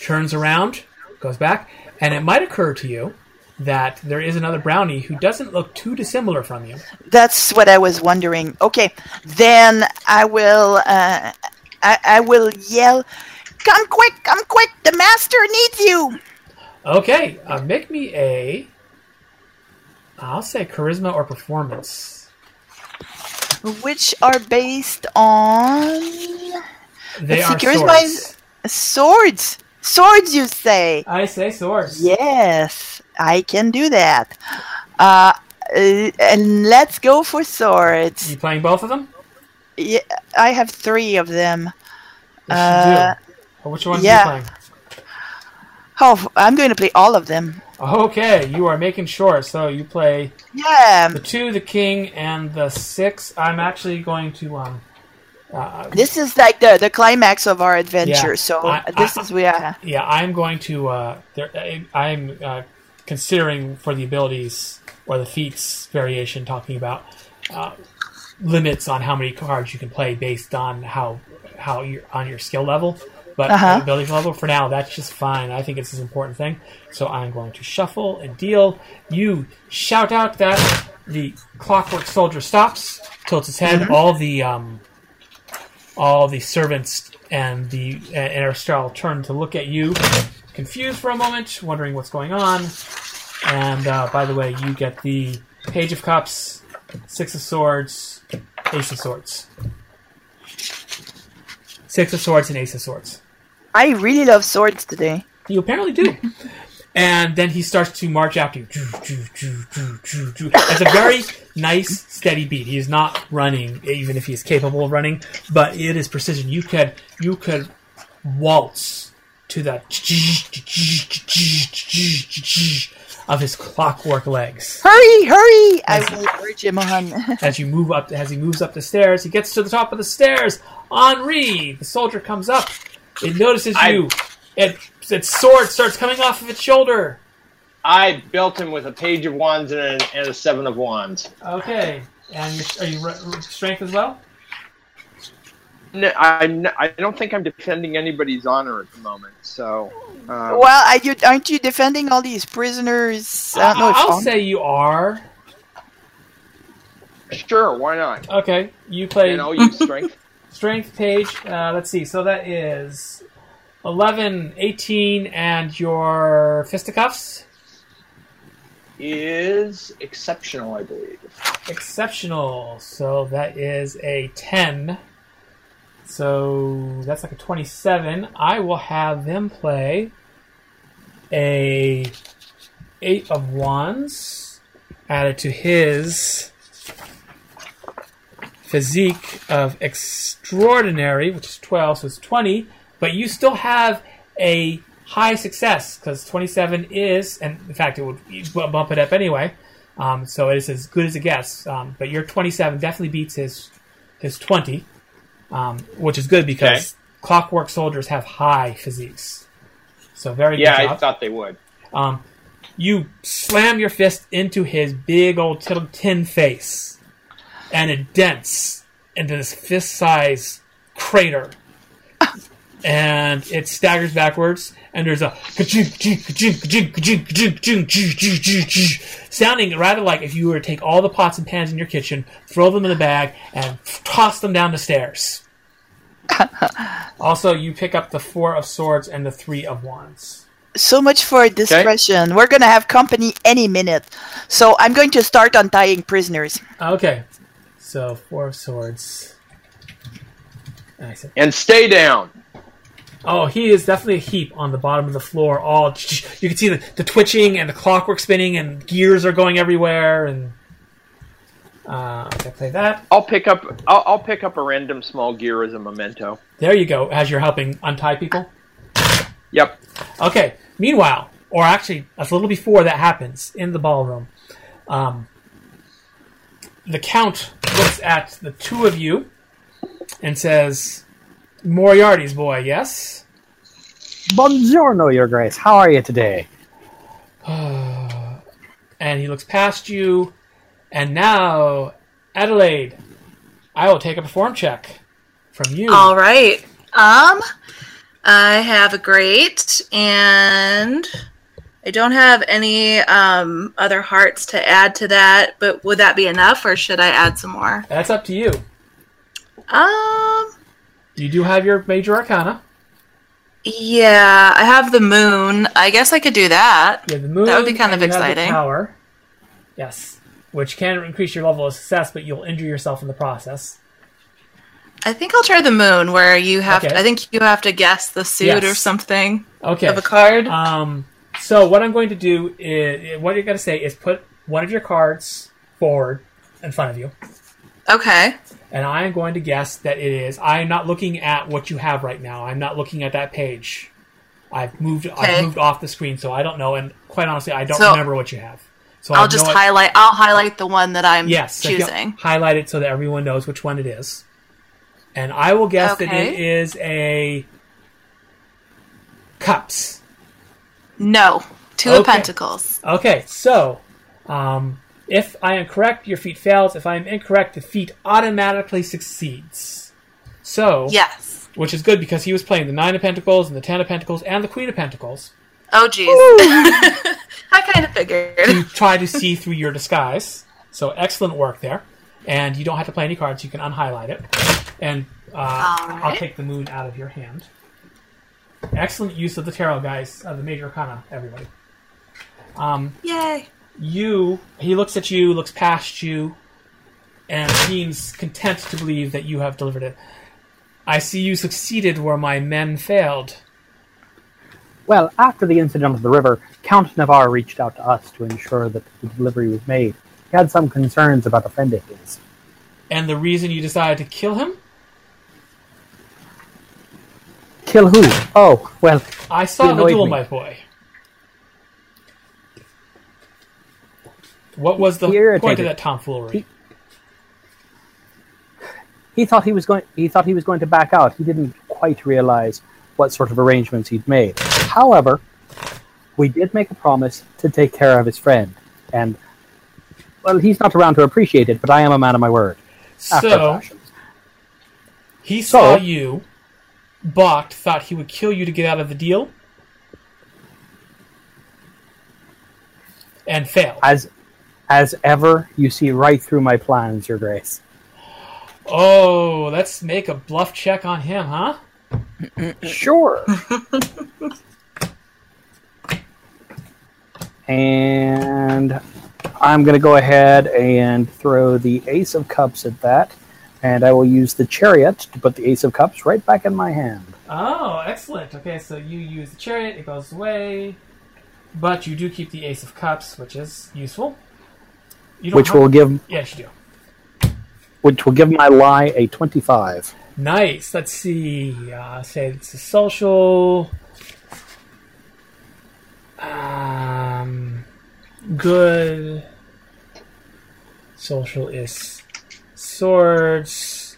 turns around, goes back, and it might occur to you that there is another brownie who doesn't look too dissimilar from you. That's what I was wondering. Okay, then I will uh, I, I will yell, "Come quick! Come quick! The master needs you!" Okay, uh, make me a. I'll say charisma or performance. Which are based on They Let's see, are charisma swords. is- swords. Swords, you say? I say swords. Yes, I can do that. Uh, and let's go for swords. You playing both of them? Yeah, I have three of them. Uh, which ones yeah. are you playing? Oh, I'm going to play all of them. Okay, you are making sure. So you play Yeah, the two, the king, and the six. I'm actually going to um. Uh, this is like the, the climax of our adventure. Yeah, so I- this I- is where. yeah, I'm going to. Uh, there, I, I'm uh, considering for the abilities or the feats variation, talking about uh, limits on how many cards you can play based on how how you're on your skill level. But Uh-huh. ability level for now, that's just fine. I think it's an important thing. So I'm going to shuffle and deal. You shout out that the clockwork soldier stops, tilts his head. All the um, all the servants and the uh, Interstellar turn to look at you, confused for a moment, wondering what's going on. And uh, by the way, you get the Page of Cups, Six of Swords, Ace of Swords. Six of Swords and Ace of Swords. I really love swords today. You apparently do. And then he starts to march after you. It's a very nice, steady beat. He is not running, even if he is capable of running, but it is precision. You could you could waltz to the of his clockwork legs Hurry, hurry! I will urge him on. (laughs) as you move up. As he moves up the stairs, he gets to the top of the stairs. Henri, the soldier, comes up. It notices I- you. It its sword starts coming off of its shoulder. I built him with a page of wands and a, and a seven of wands. Okay. And you're, you re- strength as well? No, I'm not, I don't think I'm defending anybody's honor at the moment. So, um, well, are you, aren't you defending all these prisoners? I don't know if I'll hon- say you are. sure, why not? Okay. You play And I'll use strength. Strength page. Uh, let's see. So that is 11, 18, and your fisticuffs. is exceptional, I believe. Exceptional. So that is a 10. So that's like a 27. I will have them play a 8 of wands added to his physique of extraordinary, which is 12, so it's 20. But you still have a high success because 27 is, and in fact, it would bump it up anyway. Um, so it is as good as it gets. Um, but your 27 definitely beats his his 20, um, which is good because Clockwork Soldiers have high physiques. So very Yeah, I thought they would. Um, you slam your fist into his big old tin face, and it dents into this fist-sized crater. And it staggers backwards, and there's a sounding rather like if you were to take all the pots and pans in your kitchen, throw them in the bag, and toss them down the stairs. also, you pick up the four of swords and the three of wands. So much for discretion. We're gonna have company any minute. So I'm going to start untying prisoners. Okay. So four of swords. And And stay down. oh, he is definitely a heap on the bottom of the floor. All you can see the, the twitching and the clockwork spinning and gears are going everywhere. And uh, okay, play that. I'll pick up. I'll, I'll pick up a random small gear as a memento. There you go. As you're helping untie people. Yep. Okay. Meanwhile, or actually, a little before that happens in the ballroom, um, the count looks at the two of you and says, "Moriarty's boy, yes." Buongiorno, Your Grace. How are you today? (sighs) and he looks past you, and now, Adelaide, I will take a perform check from you. All right. Um, I have a great, and I don't have any um other hearts to add to that. But would that be enough, or should I add some more? That's up to you. Um, You do have your major arcana. yeah, I have the moon. I guess I could do that. Have the moon. That would be kind of you have the exciting. power. Yes, which can increase your level of success, but you'll injure yourself in the process. I think I'll try the moon, where you have. Okay. I think you have to guess the suit Yes. or something Okay. of a card. Um, so what I'm going to do is eh, what you're going to say is put one of your cards forward in front of you, okay. and I am going to guess that it is. I am not looking at what you have right now. I'm not looking at that page. I've moved. Okay. I've moved off the screen, so I don't know. And quite honestly, I don't So- remember what you have. So I'll just no- highlight. I'll highlight the one that I'm Yes, choosing. highlight it so that everyone knows which one it is. And I will guess that it is a cups. No, two of pentacles. Okay, so um, if I am correct, your feat fails. If I am incorrect, the feat automatically succeeds. So, Yes. which is good because he was playing the nine of pentacles and the ten of pentacles and the queen of pentacles. Oh, geez. (laughs) I kind of figured. to try to see through your disguise. So excellent work there. And you don't have to play any cards; you can unhighlight it. And uh, All I'll take the moon out of your hand. Excellent use of the tarot, guys. Of the major arcana, everybody. Um, Yay. you, he looks at you, looks past you, and seems content to believe that you have delivered it. I see you succeeded where my men failed. Well, after the incident of the river, Count Navarre reached out to us to ensure that the delivery was made. He had some concerns about a friend of his. And the reason you decided to kill him? Kill who? Oh, well, I saw the duel, me. my boy. What was the He point of that tomfoolery? He- he thought he was going. He thought he was going to back out. He didn't quite realize what sort of arrangements he'd made. However, we did make a promise to take care of his friend, and well, he's not around to appreciate it. But I am a man of my word. So he So- saw you, balked, thought he would kill you to get out of the deal, and failed. as as ever, you see right through my plans, Your Grace. Oh, let's make a bluff check on him, huh? (clears throat) Sure. And I'm going to go ahead and throw the Ace of Cups at that. And I will use the Chariot to put the Ace of Cups right back in my hand. Oh, excellent. Okay, so you use the chariot, it goes away, but you do keep the Ace of Cups, which is useful. You don't Which have- will give Yes, you do. which will give my lie a 25. Nice. Let's see. Uh, say it's a social. Um, good. Social is swords.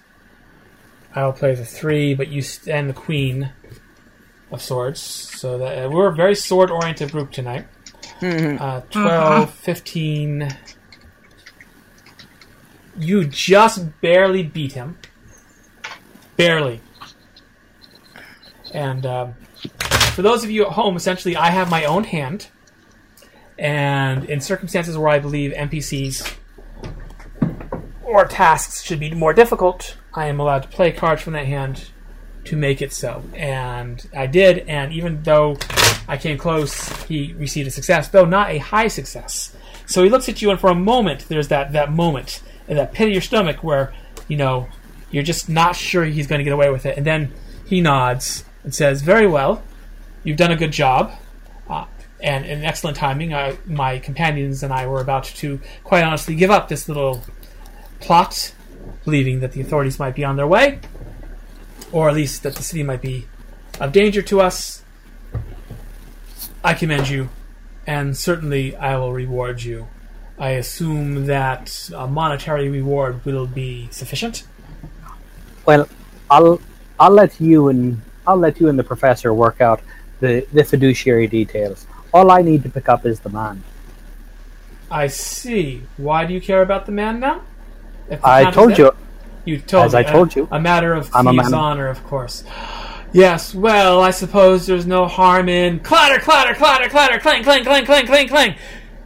I'll play the three, but you stand the queen of swords. So that uh, we're a very sword oriented group tonight. Uh, 12, 15. You just barely beat him. Barely. And um, for those of you at home, essentially, I have my own hand. And in circumstances where I believe NPCs or tasks should be more difficult, I am allowed to play cards from that hand to make it so. And I did, and even though I came close, he received a success, though not a high success. So he looks at you, and for a moment, there's that, that moment that pit of your stomach where, you know, you're just not sure he's going to get away with it. And then he nods and says, Very well, you've done a good job. Uh, and in excellent timing, I, my companions and I were about to, quite honestly, give up this little plot, believing that the authorities might be on their way, or at least that the city might be of danger to us. I commend you, and certainly I will reward you. I assume that a monetary reward will be sufficient. Well, I'll I'll let you and I'll let you and the professor work out the, the fiduciary details. All I need to pick up is the man. I see. Why do you care about the man now? I told you You told As me. I told you. A matter of I'm a thieves' honor, of course. Yes, well, I suppose there's no harm in clatter, clatter, clatter, clatter, clang, clang, clang, clang, clang, clang.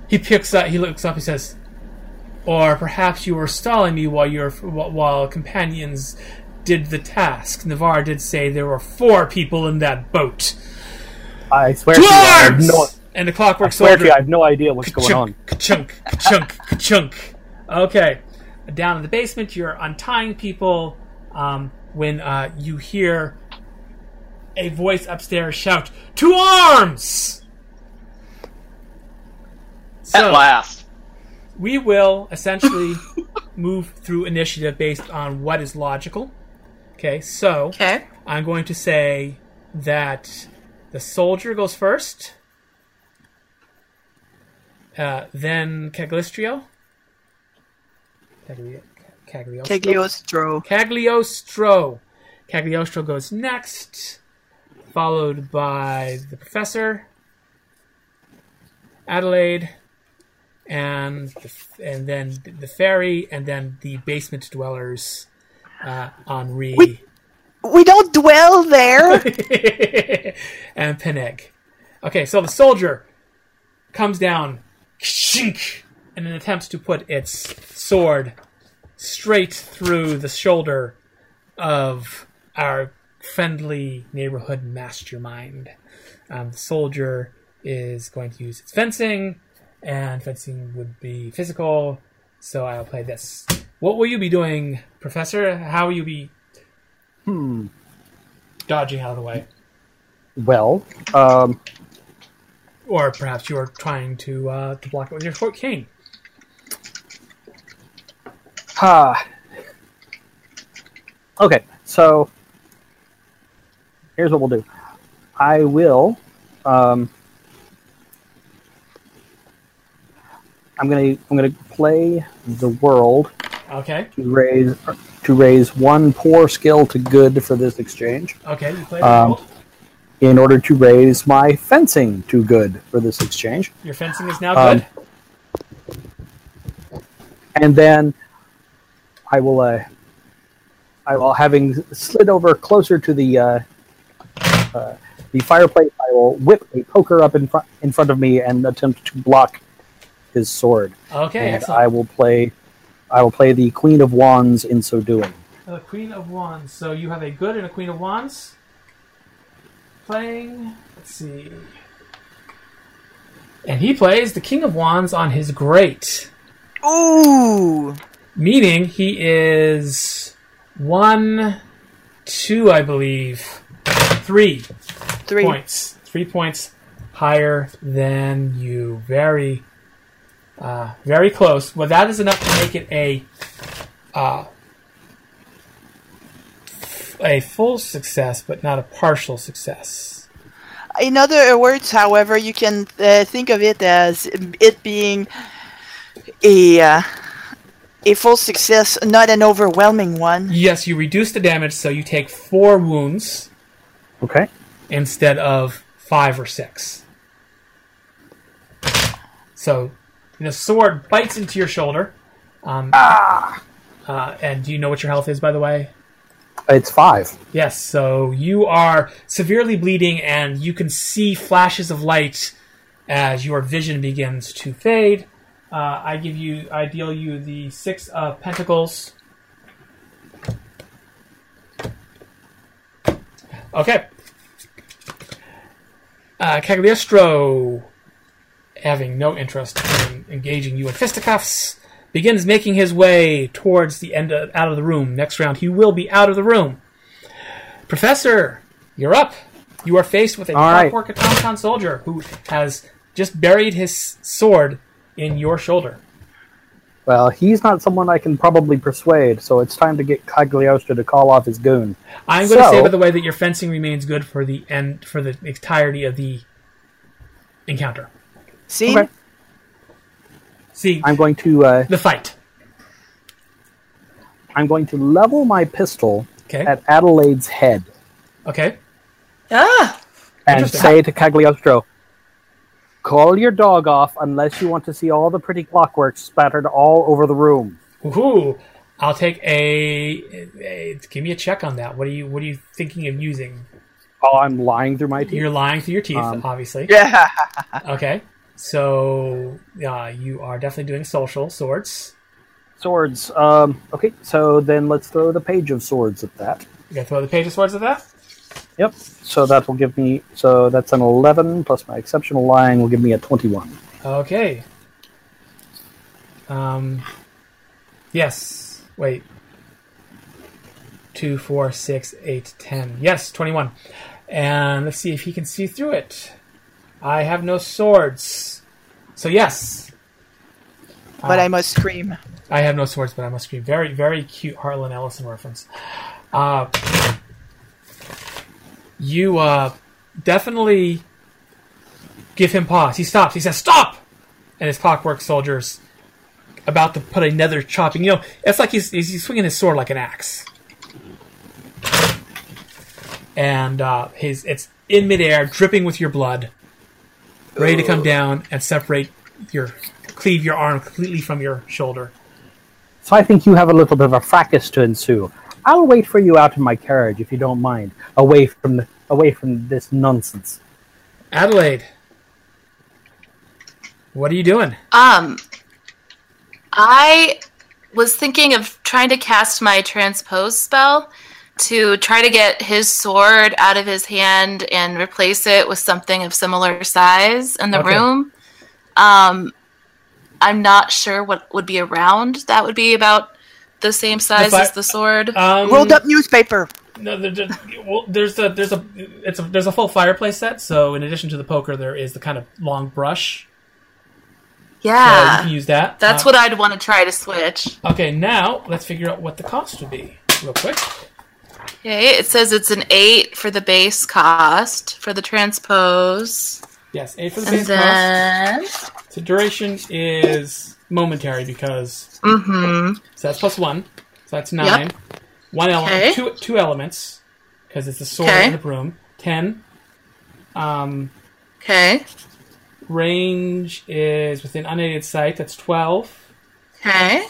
He picks up. He looks up. He says, "Or perhaps you were stalling me while your while companions did the task. Navarre did say there were four people in that boat. I swear To to you, I have no, and the clockwork I swear to you, I have no idea what's going on. Ka-chunk, ka-chunk, ka-chunk. Okay. Down in the basement, you're untying people um, when uh, you hear a voice upstairs shout, To arms! At last. we will essentially (laughs) move through initiative based on what is logical. Okay, so Okay. I'm going to say that the soldier goes first, uh, then Cagliostro. Cagli- Cagliostro. Cagliostro. Cagliostro. Cagliostro goes next, followed by the professor, Adelaide, and the, and then the fairy, and then the basement dwellers, uh, Henri We- We don't dwell there. (laughs) and Peneg. Okay, so the soldier comes down, shink, and then attempts to put its sword straight through the shoulder of our friendly neighborhood mastermind. Um, the soldier is going to use its fencing, and fencing would be physical, so I'll play this. What will you be doing, Professor? How will you be Hmm. dodging out of the way? Well, um, Or perhaps you are trying to uh, to block it with your short cane. Ha. Okay, so here's what we'll do. I will. Um, I'm gonna I'm gonna play the world Okay. to raise to raise one poor skill to good for this exchange. Okay. You play the Um, world. in order to raise my fencing to good for this exchange. Your fencing is now um, good. And then I will, uh, I will, having slid over closer to the uh, uh, the fireplace, I will whip a poker up in front in front of me and attempt to block his sword. okay. and Excellent. I will play, I will play the Queen of Wands in so doing. the Queen of Wands. So you have a good and a Queen of Wands. Playing. Let's see. And he plays the King of Wands on his great, Ooh. Meaning he is one, two, I believe, three Three. points. Three points higher than you. Very, uh, very close. Well, that is enough to make it a, uh, a full success, but not a partial success. In other words, however, you can uh, think of it as it being a uh, a full success, not an overwhelming one. Yes, you reduce the damage, so you take four wounds Okay. instead of five or six. So, the sword bites into your shoulder. Um, uh, and do you know what your health is, by the way? It's five. Yes, so you are severely bleeding, and you can see flashes of light as your vision begins to fade. Uh, I give you, I deal you the six of pentacles. Okay. Uh, Cagliostro, having no interest in engaging you in fisticuffs, begins making his way towards the end of, out of the room. Next round, he will be out of the room. Professor, you're up. You are faced with a All right. clockwork automaton soldier who has just buried his sword in your shoulder. Well, he's not someone I can probably persuade, so it's time to get Cagliostro to call off his goon. I'm going to say, So- by the way, that your fencing remains good for the end for the entirety of the encounter. See? Okay. See I'm going to uh, the fight. I'm going to level my pistol Okay. at Adelaide's head Okay. Ah, and say to Cagliostro, "Call your dog off unless you want to see all the pretty clockwork spattered all over the room." Ooh. I'll take a, a. Give me a check on that. What are you What are you thinking of using? Oh, I'm lying through my teeth. You're lying through your teeth, Um, obviously. Yeah. (laughs) Okay. So uh, you are definitely doing social swords. Swords. Um, okay, so then let's throw the page of swords at that. You gotta throw the page of swords at that. Yep. So that will give me. So that's an 11 plus my exceptional lying will give me a 21. Okay. Um. Yes. Wait. Two, four, six, eight, ten. Yes, twenty-one. And let's see if he can see through it. I have no swords, so yes. But Uh, I must scream. I have no swords, but I must scream. Very, very cute Harlan Ellison reference. Uh, you uh, definitely give him pause. He stops. He says, "Stop!" And his clockwork soldiers about to put another chopping. You know, it's like he's he's swinging his sword like an axe, and uh, his it's in midair, dripping with your blood, ready to come down and separate your cleave your arm completely from your shoulder. So I think you have a little bit of a fracas to ensue. I'll wait for you out in my carriage if you don't mind, away from the, away from this nonsense. Adelaide, what are you doing? um, I was thinking of trying to cast my transpose spell to try to get his sword out of his hand and replace it with something of similar size in the Okay. room. Um, I'm not sure what would be around. That would be about the same size fi- as the sword. Um, Rolled up newspaper. No, there- there- well, there's a there's a it's a there's a full fireplace set. So in addition to the poker, there is the kind of long brush. So you can use that. that's Uh, what I'd want to try to switch. Okay, now let's figure out what the cost would be, real quick. Okay, it says it's an eight for the base cost for the transpose, Yes, eight for the and base cost. then So duration is momentary because mm-hmm. so that's plus one. So that's nine. One element, Okay. two two elements because it's the sword Okay. and the broom. Ten. Um, Okay, range is within unaided sight. That's twelve. okay,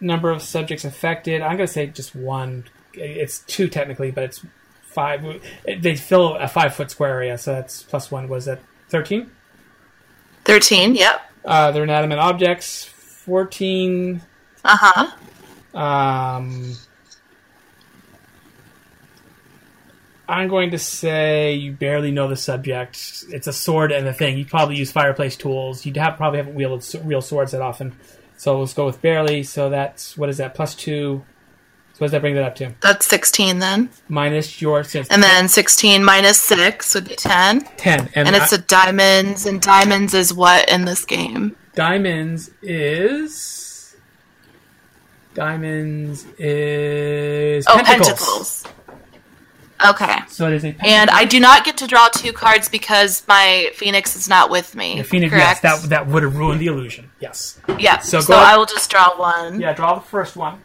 number of subjects affected. I'm going to say just one. It's two technically, but it's five. They fill a five foot square area, so that's plus one. Was that thirteen? thirteen. Yep. Uh, they're inanimate objects. Fourteen. Uh huh. Um, I'm going to say you barely know the subject. It's a sword and a thing. You probably use fireplace tools. You have probably haven't wielded real swords that often. So let's go with barely. So that's what is that? Plus two. So what does that bring that up to? That's 16 then. Minus your since And then 16 minus 6 would be 10. ten. And, And it's I- a diamonds, and diamonds is what in this game? diamonds is diamonds is Oh, pentacles. pentacles. Okay. So it is a pentacle. And I do not get to draw two cards because my phoenix is not with me. Yeah, Phoenix, yes, correct? that that would have ruined the illusion. Yes. yeah. so So. I will just draw one. Yeah, draw the first one.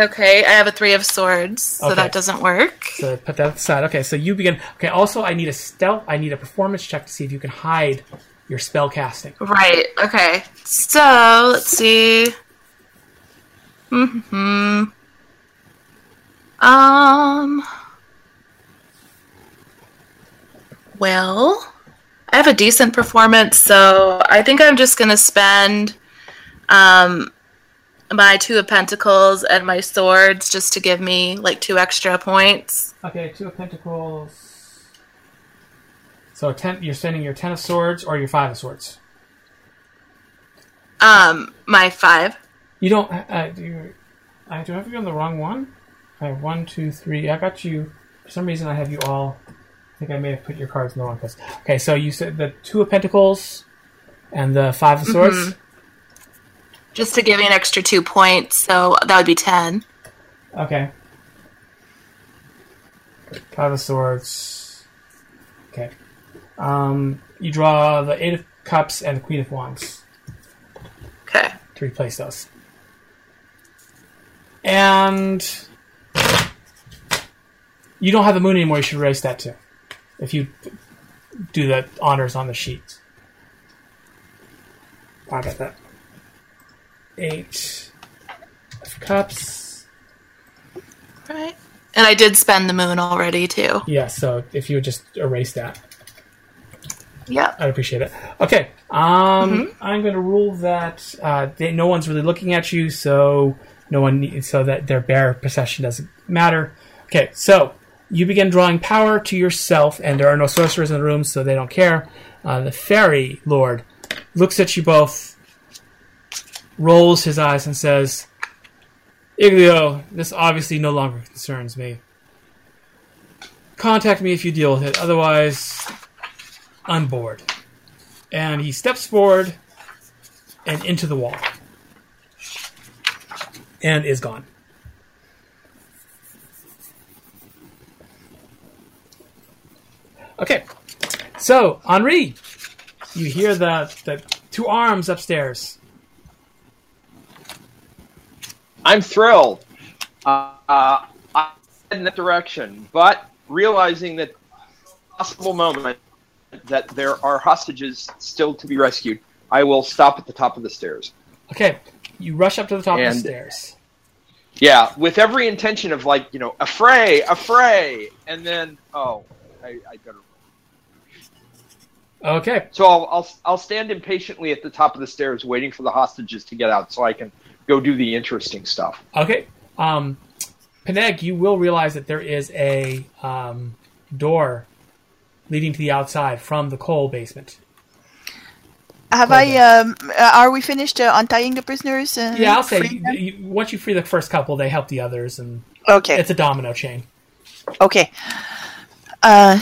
Okay, I have a three of swords, so Okay. that doesn't work. So put that aside. Okay, so you begin. Okay, also I need a stealth. I need a performance check to see if you can hide your spell casting. Right. Okay. So let's see. Hmm. Um. Well, I have a decent performance, so I think I'm just gonna spend um my two of pentacles and my swords just to give me like two extra points. Okay, two of pentacles. So ten. You're spending your ten of swords or your five of swords. Um, my five. You don't. Uh, do you, I do I have you on the wrong one. I have one, two, three. I got you. For some reason, I have you all. I think I may have put your cards in the wrong place. Okay, so you said the two of pentacles and the five of swords. Mhm. Just to give me an extra two points, so that would be ten. Okay. Five of swords. Okay. Um, you draw the eight of cups and the queen of wands Okay. to replace those. And you don't have the moon anymore. You should erase that too. If you do the honors on the sheet. I got that. Eight of cups. Right. And I did spend the moon already too. Yeah, so if you would just erase that, Yeah. I'd appreciate it. Okay, um, I'm going to rule that uh, they, no one's really looking at you, so no one, need, so that their bare possession doesn't matter. Okay, so you begin drawing power to yourself, and there are no sorcerers in the room, so they don't care. Uh, the fairy lord looks at you both, rolls his eyes, and says, "Iglio, this obviously no longer concerns me. Contact me if you deal with it. Otherwise, I'm bored. And he steps forward and into the wall. And is gone. Okay. So, Henri, you hear the, the two arms upstairs. I'm thrilled. Uh, uh, I in that direction, but realizing that possible moment that there are hostages still to be rescued, I will stop at the top of the stairs. Okay. You rush up to the top of the stairs. Yeah, with every intention of like, you know, a fray, a fray, and then oh, I, I better. Okay. So I'll, I'll I'll stand impatiently at the top of the stairs, waiting for the hostages to get out, so I can go do the interesting stuff. Okay. Um, Peneg, you will realize that there is a um, door leading to the outside from the coal basement. Have I? Um, uh, are we finished uh, untying the prisoners? Yeah, I'll say freeing them? you, once you free the first couple, they help the others, and Okay. it's a domino chain. Okay. Uh,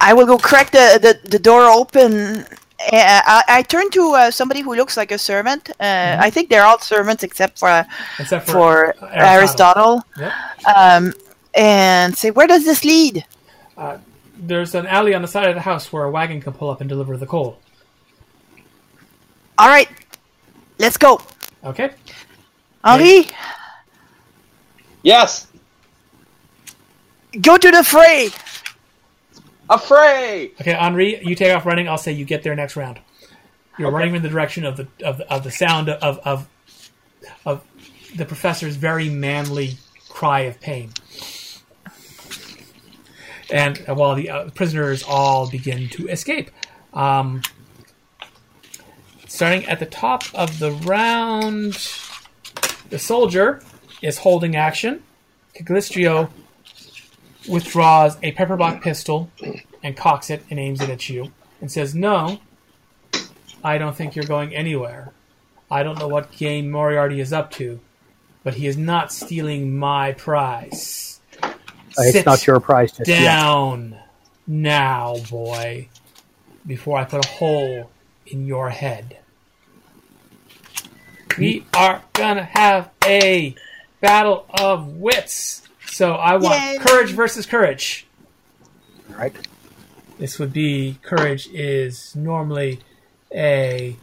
I will go crack the, the, the door open. Uh, I, I turn to uh, somebody who looks like a servant. Uh, I think they're all servants except for Except for, for uh, Aristotle. Yep. Um, and say, where does this lead? There's an alley on the side of the house where a wagon can pull up and deliver the coal. All right, let's go. Okay. Henri, Yes, go to the fray. A fray. Okay, Henri, you take off running. I'll say you get there next round. You're Okay. running in the direction of the of the, of the sound of, of of the professor's very manly cry of pain. And while the uh, prisoners all begin to escape, um, starting at the top of the round, the soldier is holding action. Cagliostro withdraws a pepperbox pistol and cocks it and aims it at you and says, "No, I don't think you're going anywhere. I don't know what game Moriarty is up to, but he is not stealing my prize. Uh, it's not your prize just yet. down now, boy, before I put a hole in your head. We are gonna have a battle of wits. So I want Yay. courage versus courage. All right. This would be courage is normally a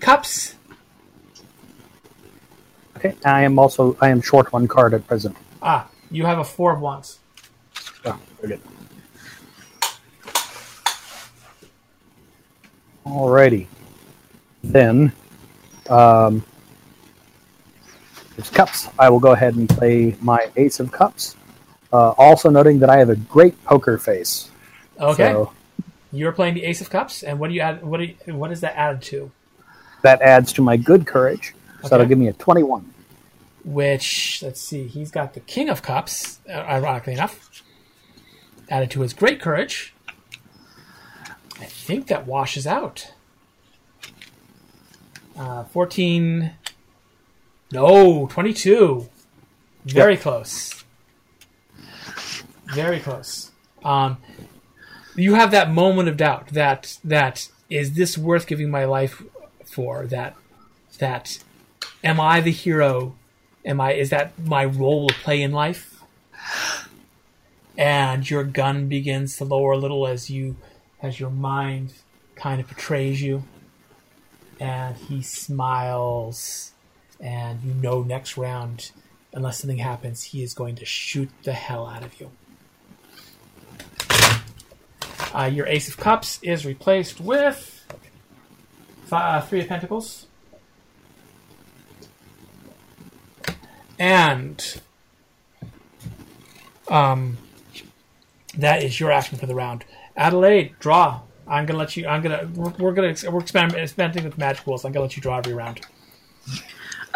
cups. Okay. I am also I am short one card at present. Ah, you have a four of wands. Oh, very good. Alrighty. Then, um, there's cups. I will go ahead and play my ace of cups. Uh, also noting that I have a great poker face. Okay, So you're playing the ace of cups, and what do you add? What do you, what is that added to? that adds to my good courage. So that'll give me a 21. Which let's see, he's got the king of cups. uh, Ironically enough, added to his great courage. I think that washes out. Uh, 14. No, 22. Very close. Very close. Um, you have that moment of doubt that that is this worth giving my life for? That that am I the hero? Am I is that my role to play in life? And your gun begins to lower a little as you as your mind kind of betrays you. And he smiles and you know next round unless something happens he is going to shoot the hell out of you. Uh, your Ace of Cups is replaced with fi- uh, Three of Pentacles. And um, that is your action for the round. Adelaide, draw. I'm gonna let you. I'm gonna. We're, we're gonna. We're experimenting with magic rules. I'm gonna let you draw every round.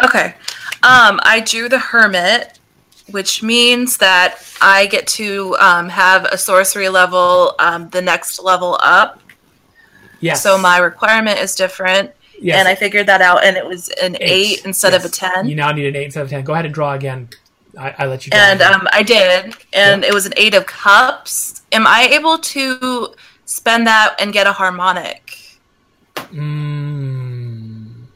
Okay. Um, I drew the hermit, which means that I get to um, have a sorcery level um, the next level up. Yes. So my requirement is different, yes. and I figured that out, and it was an eight, instead of a ten. You now need an eight instead of ten. Go ahead and draw again. I, I let you. And um, I did, and it was an eight of cups. Am I able to spend that and get a harmonic? Mm.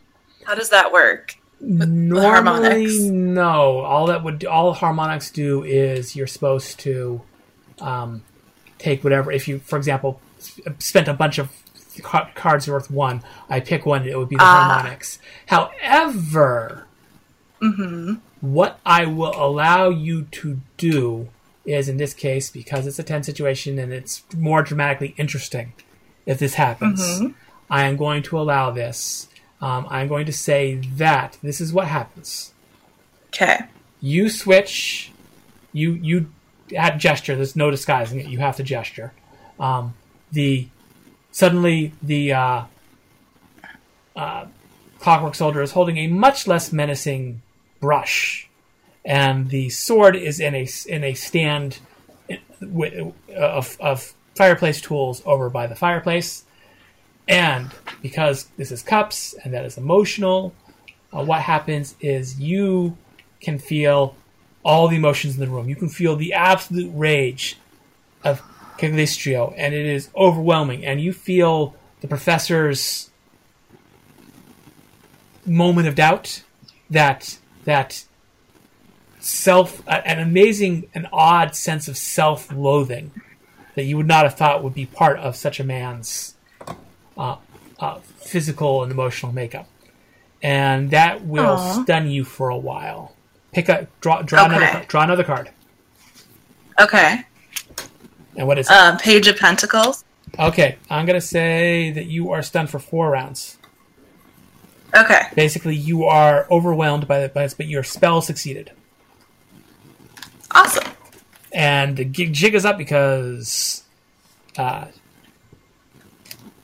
How does that work? Normally, harmonics? no. All that would all harmonics do is you're supposed to um, take whatever. If you, for example, spent a bunch of cards worth one, I pick one. It would be the Ah. harmonics. However, hmm what I will allow you to do is, in this case, because it's a ten situation and it's more dramatically interesting. If this happens, Mhm. I am going to allow this. Um, I'm going to say that this is what happens. Okay. You switch. You you at gesture. There's no disguising it. You have to gesture. Um, the suddenly the uh, uh, clockwork soldier is holding a much less menacing brush, and the sword is in a in a stand of, of fireplace tools over by the fireplace. And because this is cups and that is emotional, uh, what happens is you can feel all the emotions in the room. You can feel the absolute rage of Cagliostro, and it is overwhelming. And you feel the professor's moment of doubt that that self an amazing an odd sense of self-loathing that you would not have thought would be part of such a man's uh, uh, physical and emotional makeup and that will Aw. stun you for a while pick a draw draw Okay. another draw another card Okay. and what is it? Um, Page of Pentacles. okay i'm gonna say that you are stunned for four rounds Okay. basically you are overwhelmed by, the, by this but your spell succeeded Awesome. and the gig jig is up because uh,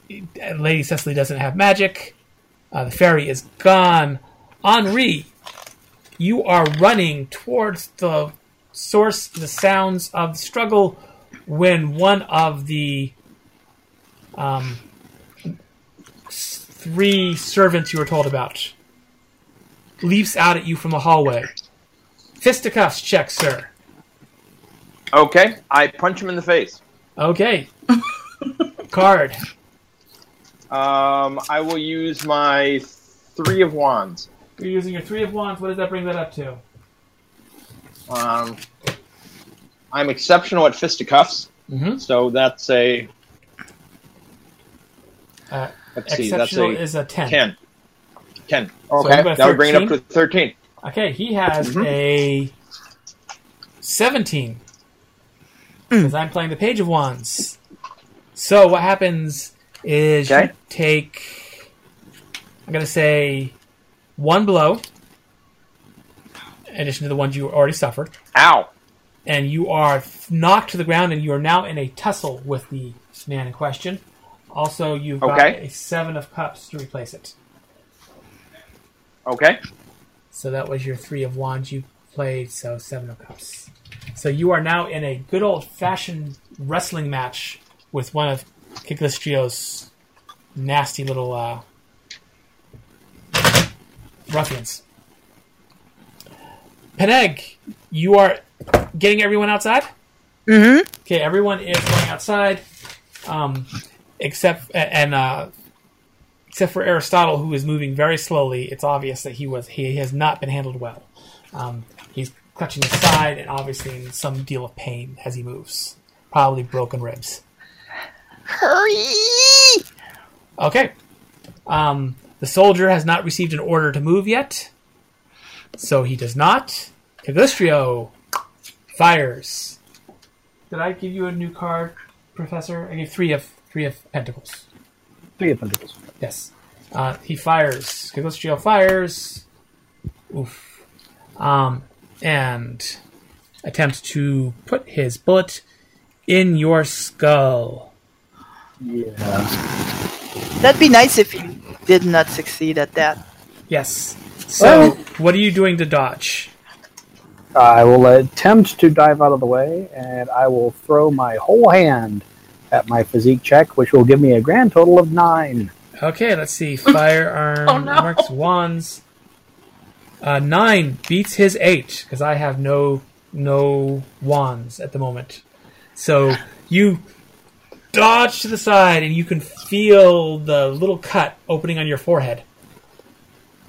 Lady Cecily doesn't have magic. Uh, the fairy is gone. Henri, you are running towards the source the sounds of the struggle when one of the um, three servants you were told about leaps out at you from the hallway. Fisticuffs check, sir. Okay, I punch him in the face. Okay. Card. Um, I will use my three of wands. You're using your three of wands. What does that bring that up to? Um, I'm exceptional at fisticuffs, Mm-hmm. so that's a Uh, let's see, that's a is a ten. ten. Ten. Okay, got that would bring it up 13? to thirteen. Okay, he has Mhm. a 17. Because I'm playing the Page of Wands. So what happens is Okay. you take, I'm going to say, one blow, in addition to the ones you already suffered, Ow! and you are knocked to the ground, and you are now in a tussle with the man in question. Also, you've got a Seven of Cups to replace it. Okay. So that was your three of wands you played, so seven of cups. So you are now in a good old fashioned wrestling match with one of Cagliostro's nasty little uh, ruffians. Peneg, you are getting everyone outside? Mm-hmm. Okay, everyone is going outside, um, except and uh, except for Aristotle, who is moving very slowly. It's obvious that he was he has not been handled well. Um, he's clutching his side and obviously in some deal of pain as he moves, probably broken ribs. Hurry! Okay, um, the soldier has not received an order to move yet, so he does not. Cagliostro fires. Did I give you a new card, Professor? I gave three of three of pentacles. Three of Pentacles. Yes. Uh, he fires. Cagliostro fires. Oof. Um, and attempts to put his bullet in your skull. Yeah. That'd be nice if you did not succeed at that. Yes. So, what are you doing to dodge? I will attempt to dive out of the way, and I will throw my whole hand at my physique check, which will give me a grand total of nine. Okay, let's see. Firearm, (laughs) Oh, no. marks wands. Uh, nine beats his eight because I have no no wands at the moment. So you dodge to the side and you can feel the little cut opening on your forehead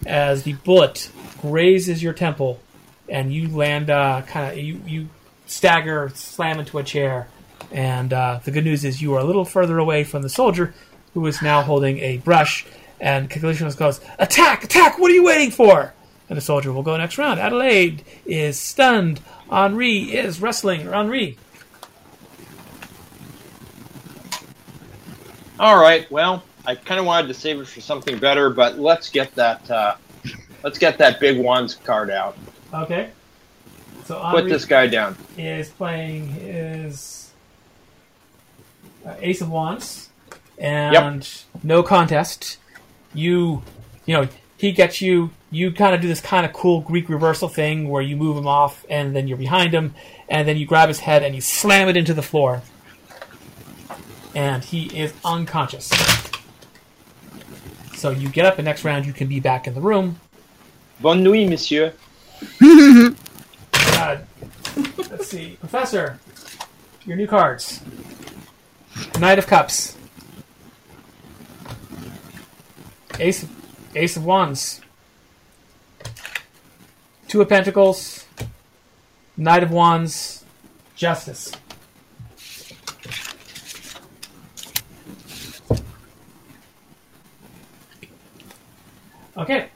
as the bullet grazes your temple and you land uh, kind of you you stagger, slam into a chair. And uh, the good news is you are a little further away from the soldier, who is now holding a brush. And Cagliostro goes, "Attack! Attack! What are you waiting for?" And the soldier will go next round. Adelaide is stunned. Henri is wrestling. Henri. All right. Well, I kind of wanted to save it for something better, but let's get that. Uh, let's get that big wands card out. Okay. So Put this guy down. He is playing his uh, Ace of Wands, and no contest. You, you know, he gets you. You kind of do this kind of cool Greek reversal thing where you move him off, and then you're behind him, and then you grab his head and you slam it into the floor, and he is unconscious. So you get up, and next round you can be back in the room. Bonne nuit, monsieur. Uh, let's see, Professor, your new cards. Knight of Cups, Ace, of, Ace of Wands, Two of Pentacles, Knight of Wands, Justice. Okay.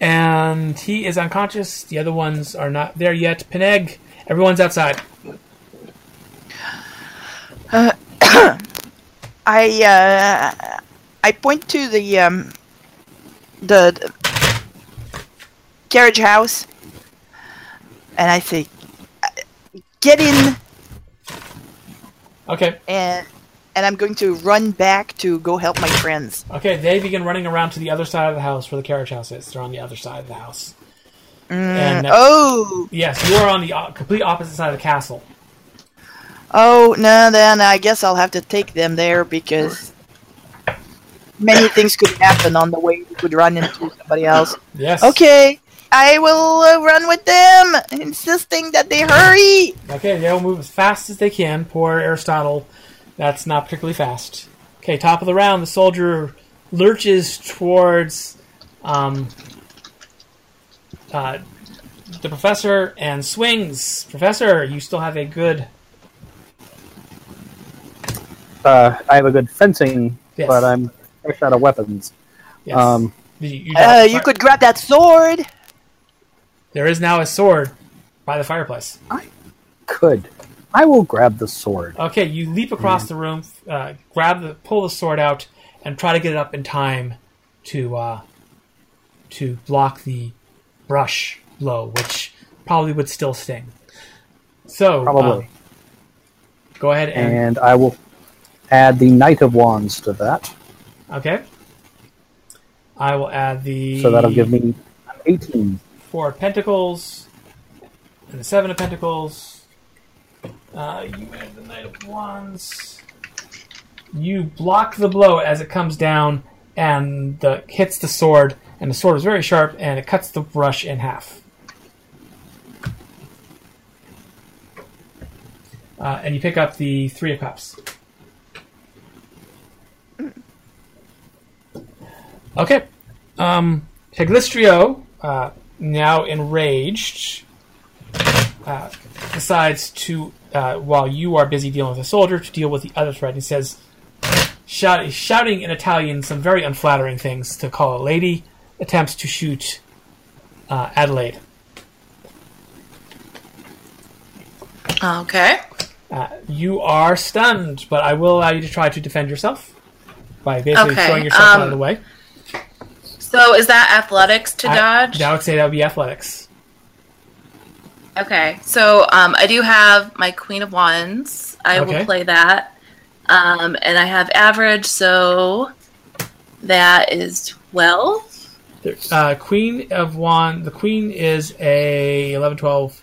And he is unconscious. The other ones are not there yet. Peneg, everyone's outside. (coughs) I uh, I point to the um, the, the carriage house, and I say, "Get in!" Okay. and and I'm going to run back to go help my friends. Okay, they begin running around to the other side of the house where the carriage house is. They're on the other side of the house. And uh, Oh, yes, you are on the complete opposite side of the castle. oh, no, then I guess I'll have to take them there because many things could happen on the way. You could run into somebody else. Yes. Okay, I will uh, run with them, insisting that they hurry. Okay, they'll move as fast as they can. Poor Aristotle, that's not particularly fast. Okay, top of the round, the soldier lurches towards um, uh, the professor and swings. Professor, you still have a good. Uh, I have a good fencing, Yes. but I'm fresh out of weapons. Yes. Um, you, you Uh, you could grab that sword. There is now a sword by the fireplace. I could. I will grab the sword. Okay, you leap across the room, uh, grab the, pull the sword out, and try to get it up in time to uh, to block the brush blow, which probably would still sting. So, Probably. uh, go ahead and And I will add the Knight of Wands to that. okay. I will add the So that'll give me an 18. four of pentacles and the seven of pentacles. Uh, you add the knight of wands. You block the blow as it comes down and the hits the sword, and the sword is very sharp and it cuts the brush in half. Uh, and you pick up the three of cups. Okay. Um, Cagliostro, uh, now enraged, uh, decides to, uh, while you are busy dealing with a soldier, to deal with the other threat. He says, shout, shouting in Italian some very unflattering things to call a lady, attempts to shoot uh, Adelaide. Okay. Uh, you are stunned, but I will allow you to try to defend yourself by basically Okay, throwing yourself out of um, the way. So is that athletics to I- dodge? I would say that would be athletics. Okay, so um, I do have my Queen of Wands. I Okay. will play that. Um, and I have average, so that is 12. Uh, Queen of Wand. The Queen is a 11, 12,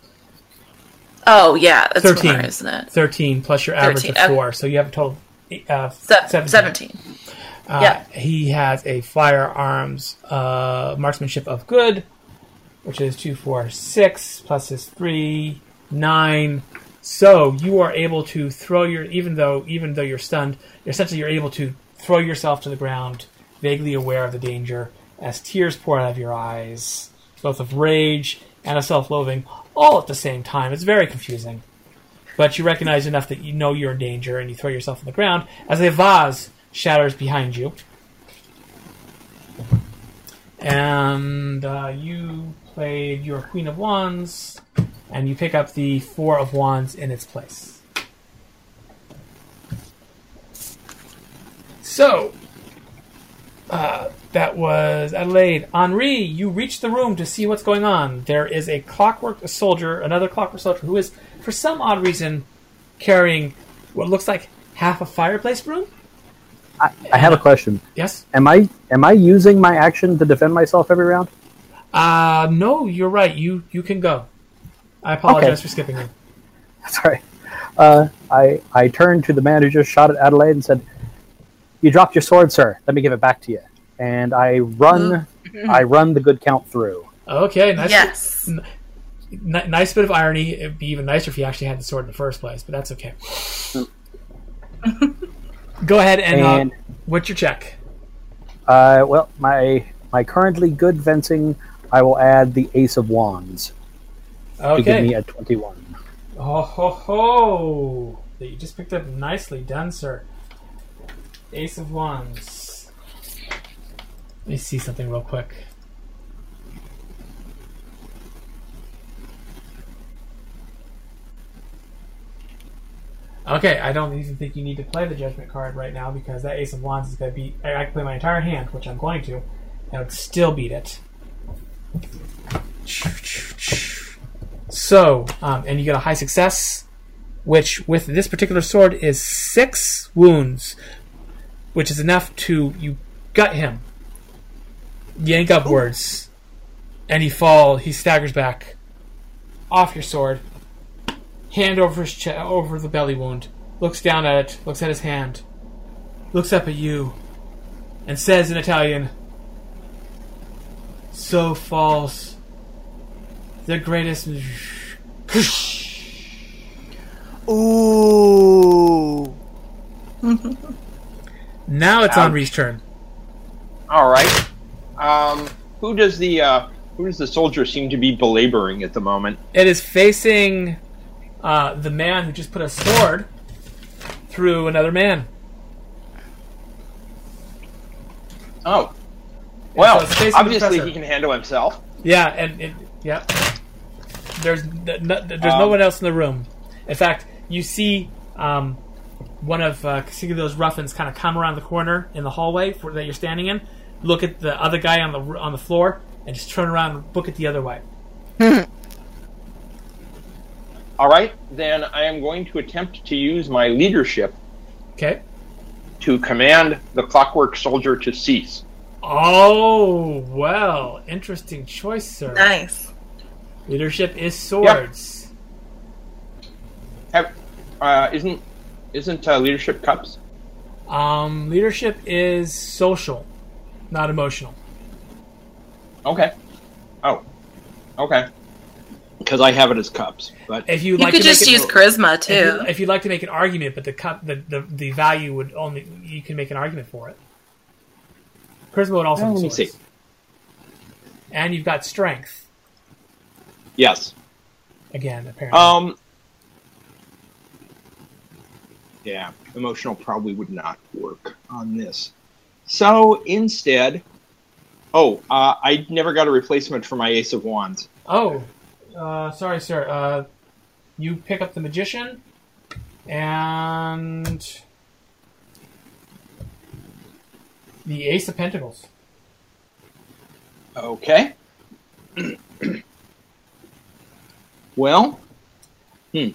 Oh, yeah, that's 13. more, isn't it? 13 plus your average 13, of okay. 4. So you have a total of uh, Se- 17. 17. Uh, yeah. He has a firearms uh, marksmanship of good, which is 2, 4, 6, plus his 3, 9. So you are able to throw your even though even though you're stunned, essentially you're able to throw yourself to the ground, vaguely aware of the danger, as tears pour out of your eyes, both of rage and of self-loathing, all at the same time. It's very confusing. But you recognize enough that you know you're in danger and you throw yourself on the ground as a vase shatters behind you. And uh, you played your Queen of Wands, and you pick up the Four of Wands in its place. So, uh, that was Adelaide. Henri, you reach the room to see what's going on. There is a clockwork soldier, another clockwork soldier, who is, for some odd reason, carrying what looks like half a fireplace broom. I, I have a question. Yes. Am I am I using my action to defend myself every round? Uh, no, you're right. You you can go. I apologize Okay. for skipping you. (laughs) Sorry. Uh, I I turned to the man who just shot at Adelaide and said, "You dropped your sword, sir. Let me give it back to you." And I run, I run the good count through. Okay, nice. Yes. N- nice bit of irony. It'd be even nicer if you actually had the sword in the first place, but that's okay. (laughs) Go ahead and, And uh, what's your check? uh, well, my my currently good fencing, I will add the Ace of Wands to give me Okay. a twenty-one. Oh ho ho! That you just picked up nicely done, sir. Ace of Wands. Let me see something real quick. Okay, I don't even think you need to play the Judgment card right now because that Ace of Wands is going to beat. I can play my entire hand, which I'm going to, and would still beat it. So, um, and you get a high success, which with this particular sword is six wounds, which is enough to you gut him, yank upwards, and he fall. He staggers back off your sword, hand over his che- over the belly wound, looks down at it, looks at his hand, looks up at you, and says in Italian, "So false, the greatest." Ooh. (laughs) Now it's on Ouch. Ree's turn. All right. Um, who does the uh, who does the soldier seem to be belaboring at the moment? It is facing uh, the man who just put a sword through another man. Oh, well, so it's facing the obviously professor. he can handle himself. Yeah, and it, yeah. There's n- no, there's no Um, one else in the room. In fact, you see um, one of uh, see those ruffians kind of come around the corner in the hallway for, that you're standing in. Look at the other guy on the on the floor and just turn around and book it the other way. (laughs) All right, then I am going to attempt to use my leadership Okay. to command the clockwork soldier to cease. Oh well, interesting choice, sir. Nice. Leadership is swords. Have, uh, isn't isn't uh, leadership cups? Um, leadership is social, not emotional. Okay. Oh. Okay. Because I have it as cups, but If you You like could to just make it, use charisma if, you, too. if you'd like to make an argument, but the cup, the, the the value would only you can make an argument for it. Charisma would also. Well, be let me see. And you've got strength yes. again, apparently. Um. Yeah, emotional probably would not work on this. So instead, oh, uh, I never got a replacement for my Ace of Wands. oh, uh, sorry, sir. Uh, you pick up the magician, and the Ace of Pentacles. Okay. well, hmm.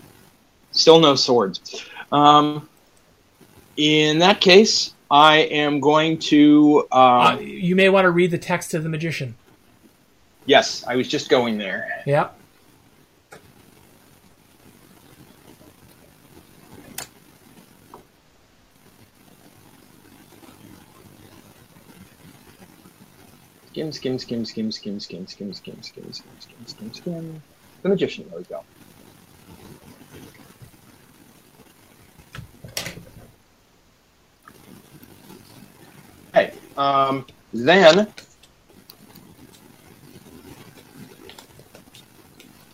Still no swords. Um, in that case, I am going to. Uh, Um, you may want to read the text of the magician. yes, I was just going there. Yep. Skim, skim, skim, skim, skim, skim, skim, skim, skim, skim, skim, skim, skim. The magician. There we go. Okay. Um, then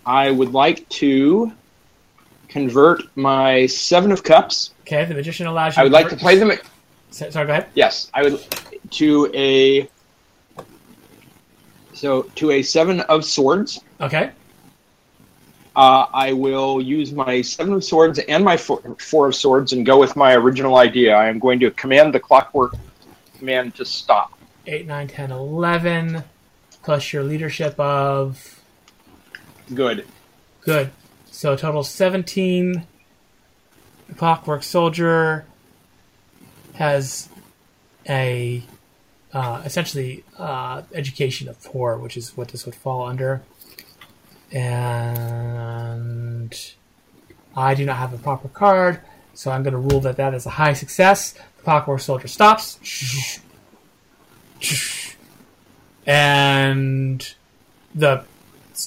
I would like to convert my seven of cups. Okay, the magician allows you. I would like to play them. Sorry, go ahead. Yes, I would to a so to a seven of swords. Okay. Uh, I will use my seven of swords and my four, four of swords and go with my original idea. I am going to command the clockwork man to stop. 8, 9, 10, 11, plus your leadership of. Good. Good. So total 17. The Clockwork Soldier has a. Uh, essentially, uh, education of four, which is what this would fall under. And. I do not have a proper card, so I'm going to rule that that is a high success. The Clockwork Soldier stops. and the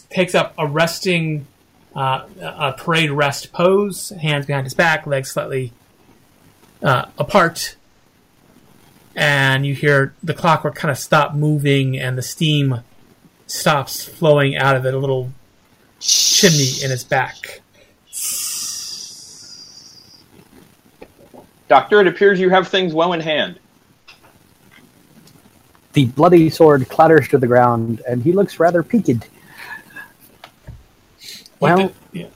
takes up a resting uh, a parade rest pose, hands behind his back, legs slightly uh, apart, and you hear the clockwork kind of stop moving, and the steam stops flowing out of it, a little chimney in its back. Doctor, it appears you have things well in hand. The bloody sword clatters to the ground, and he looks rather peaked. Well, yeah.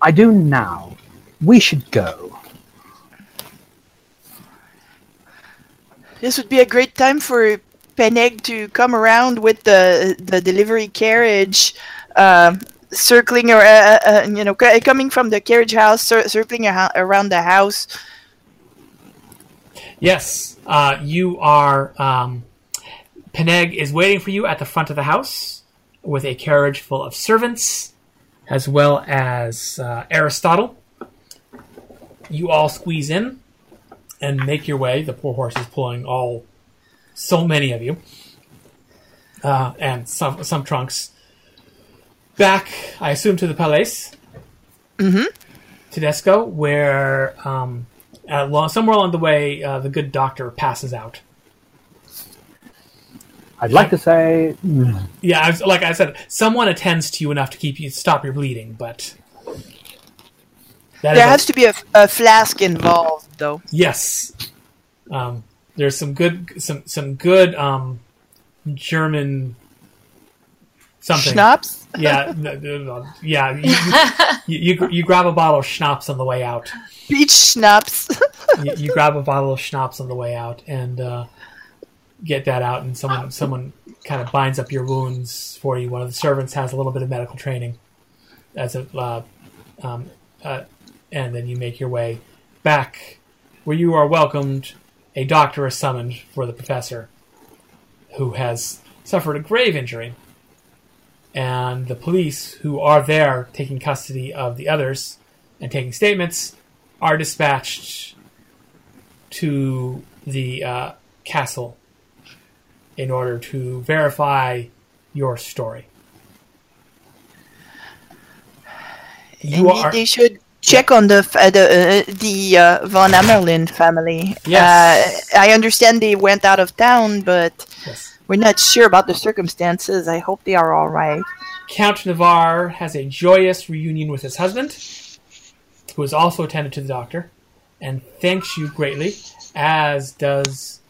I do now. We should go. This would be a great time for Peneg to come around with the the delivery carriage, um, circling or uh, uh, you know coming from the carriage house, cir- circling around the house. Yes, uh, you are. Um, Peneg is waiting for you at the front of the house, with a carriage full of servants, as well as uh, Aristotle. You all squeeze in and make your way. The poor horse is pulling all so many of you, uh, and some some trunks. Back, I assume, to the palace. Mhm. Tedesco, where um, uh, somewhere along the way, uh, the good doctor passes out. I'd like to say, Yeah, I was, like I said, someone attends to you enough to keep you stop your bleeding, but that There a- has to be a, a flask involved, though. yes. Um, there's some good some some good um, German something. Schnapps? Yeah, yeah. You, (laughs) you, you, you grab a bottle of schnapps on the way out. Peach schnapps. (laughs) you, you grab a bottle of schnapps on the way out and uh, get that out, and someone someone kind of binds up your wounds for you. One of the servants has a little bit of medical training, as a uh, um, uh, and then you make your way back where you are welcomed. A doctor is summoned for the professor, who has suffered a grave injury, and the police who are there taking custody of the others and taking statements are dispatched to the uh, castle in order to verify your story. You And are they should check on the uh, the uh, the uh, von Amerlin family. Yes. Uh, I understand they went out of town, but yes. we're not sure about the circumstances. I hope they are all right. Count Navarre has a joyous reunion with his husband, who is also attended to the doctor, and thanks you greatly, as does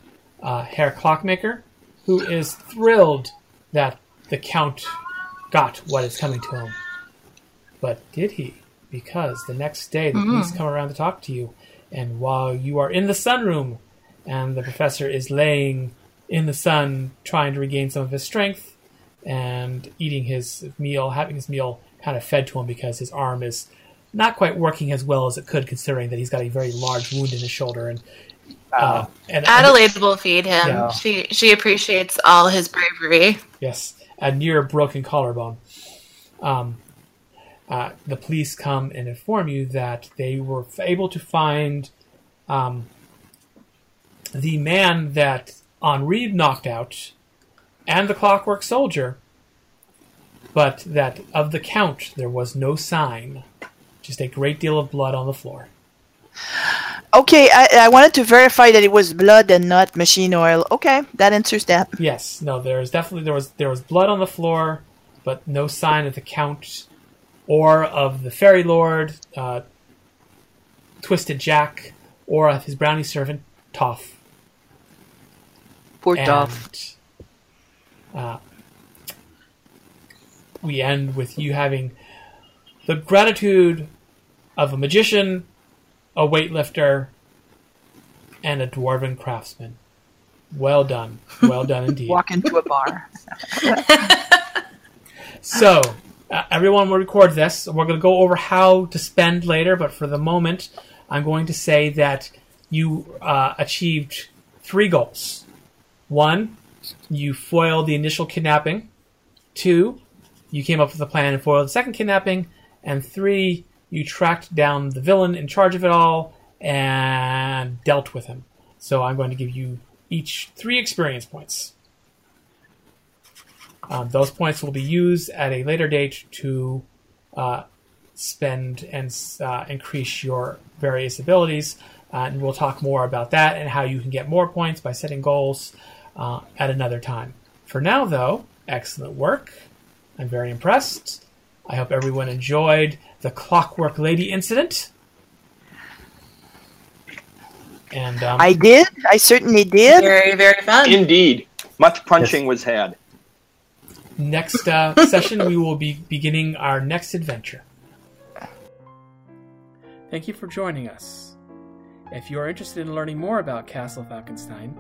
uh, Herr Clockmaker, who is thrilled that the Count got what is coming to him. But did he? Because the next day the police come around to talk to you, and while you are in the sunroom, and the professor is laying in the sun trying to regain some of his strength, and eating his meal, having his meal kind of fed to him because his arm is not quite working as well as it could, considering that he's got a very large wound in his shoulder. And uh, and Adelaide will feed him. Yeah. She she appreciates all his bravery. yes, a near broken collarbone. Um, uh, the police come and inform you that they were able to find um, the man that Henri knocked out and the clockwork soldier, but that of the count there was no sign, just a great deal of blood on the floor. Okay, I, I wanted to verify that it was blood and not machine oil. Okay, that answers that. Yes, no, there is definitely there was there was blood on the floor, but no sign of the count or of the fairy lord, uh, Twisted Jack, or of his brownie servant Toff. Poor And Toff. uh, we end with you having the gratitude of a magician, a weightlifter, and a dwarven craftsman. Well done. Well done (laughs) indeed. Walk into a bar. (laughs) So, uh, everyone will record this. We're going to go over how to spend later, but for the moment, I'm going to say that you uh, achieved three goals. One, you foiled the initial kidnapping. Two, you came up with a plan and foiled the second kidnapping. And three, you tracked down the villain in charge of it all and dealt with him. So I'm going to give you each three experience points. Um, those points will be used at a later date to uh, spend and uh, increase your various abilities. Uh, and we'll talk more about that and how you can get more points by setting goals uh, at another time. For now, though, excellent work. I'm very impressed. I hope everyone enjoyed the Clockwork Lady incident. And um, I did. I certainly did. Very very fun. Indeed, much punching was had. Next uh, (laughs) session, we will be beginning our next adventure. Thank you for joining us. If you are interested in learning more about Castle Falkenstein,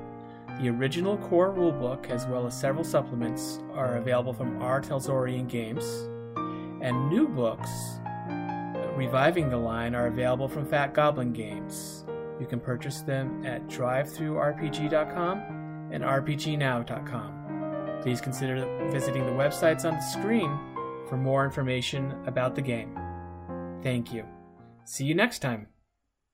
the original core rulebook, as well as several supplements, are available from R. Talsorian Games, and new books reviving the line are available from Fat Goblin Games. You can purchase them at drivethrurpg.com and rpgnow.com. Please consider visiting the websites on the screen for more information about the game. Thank you. See you next time.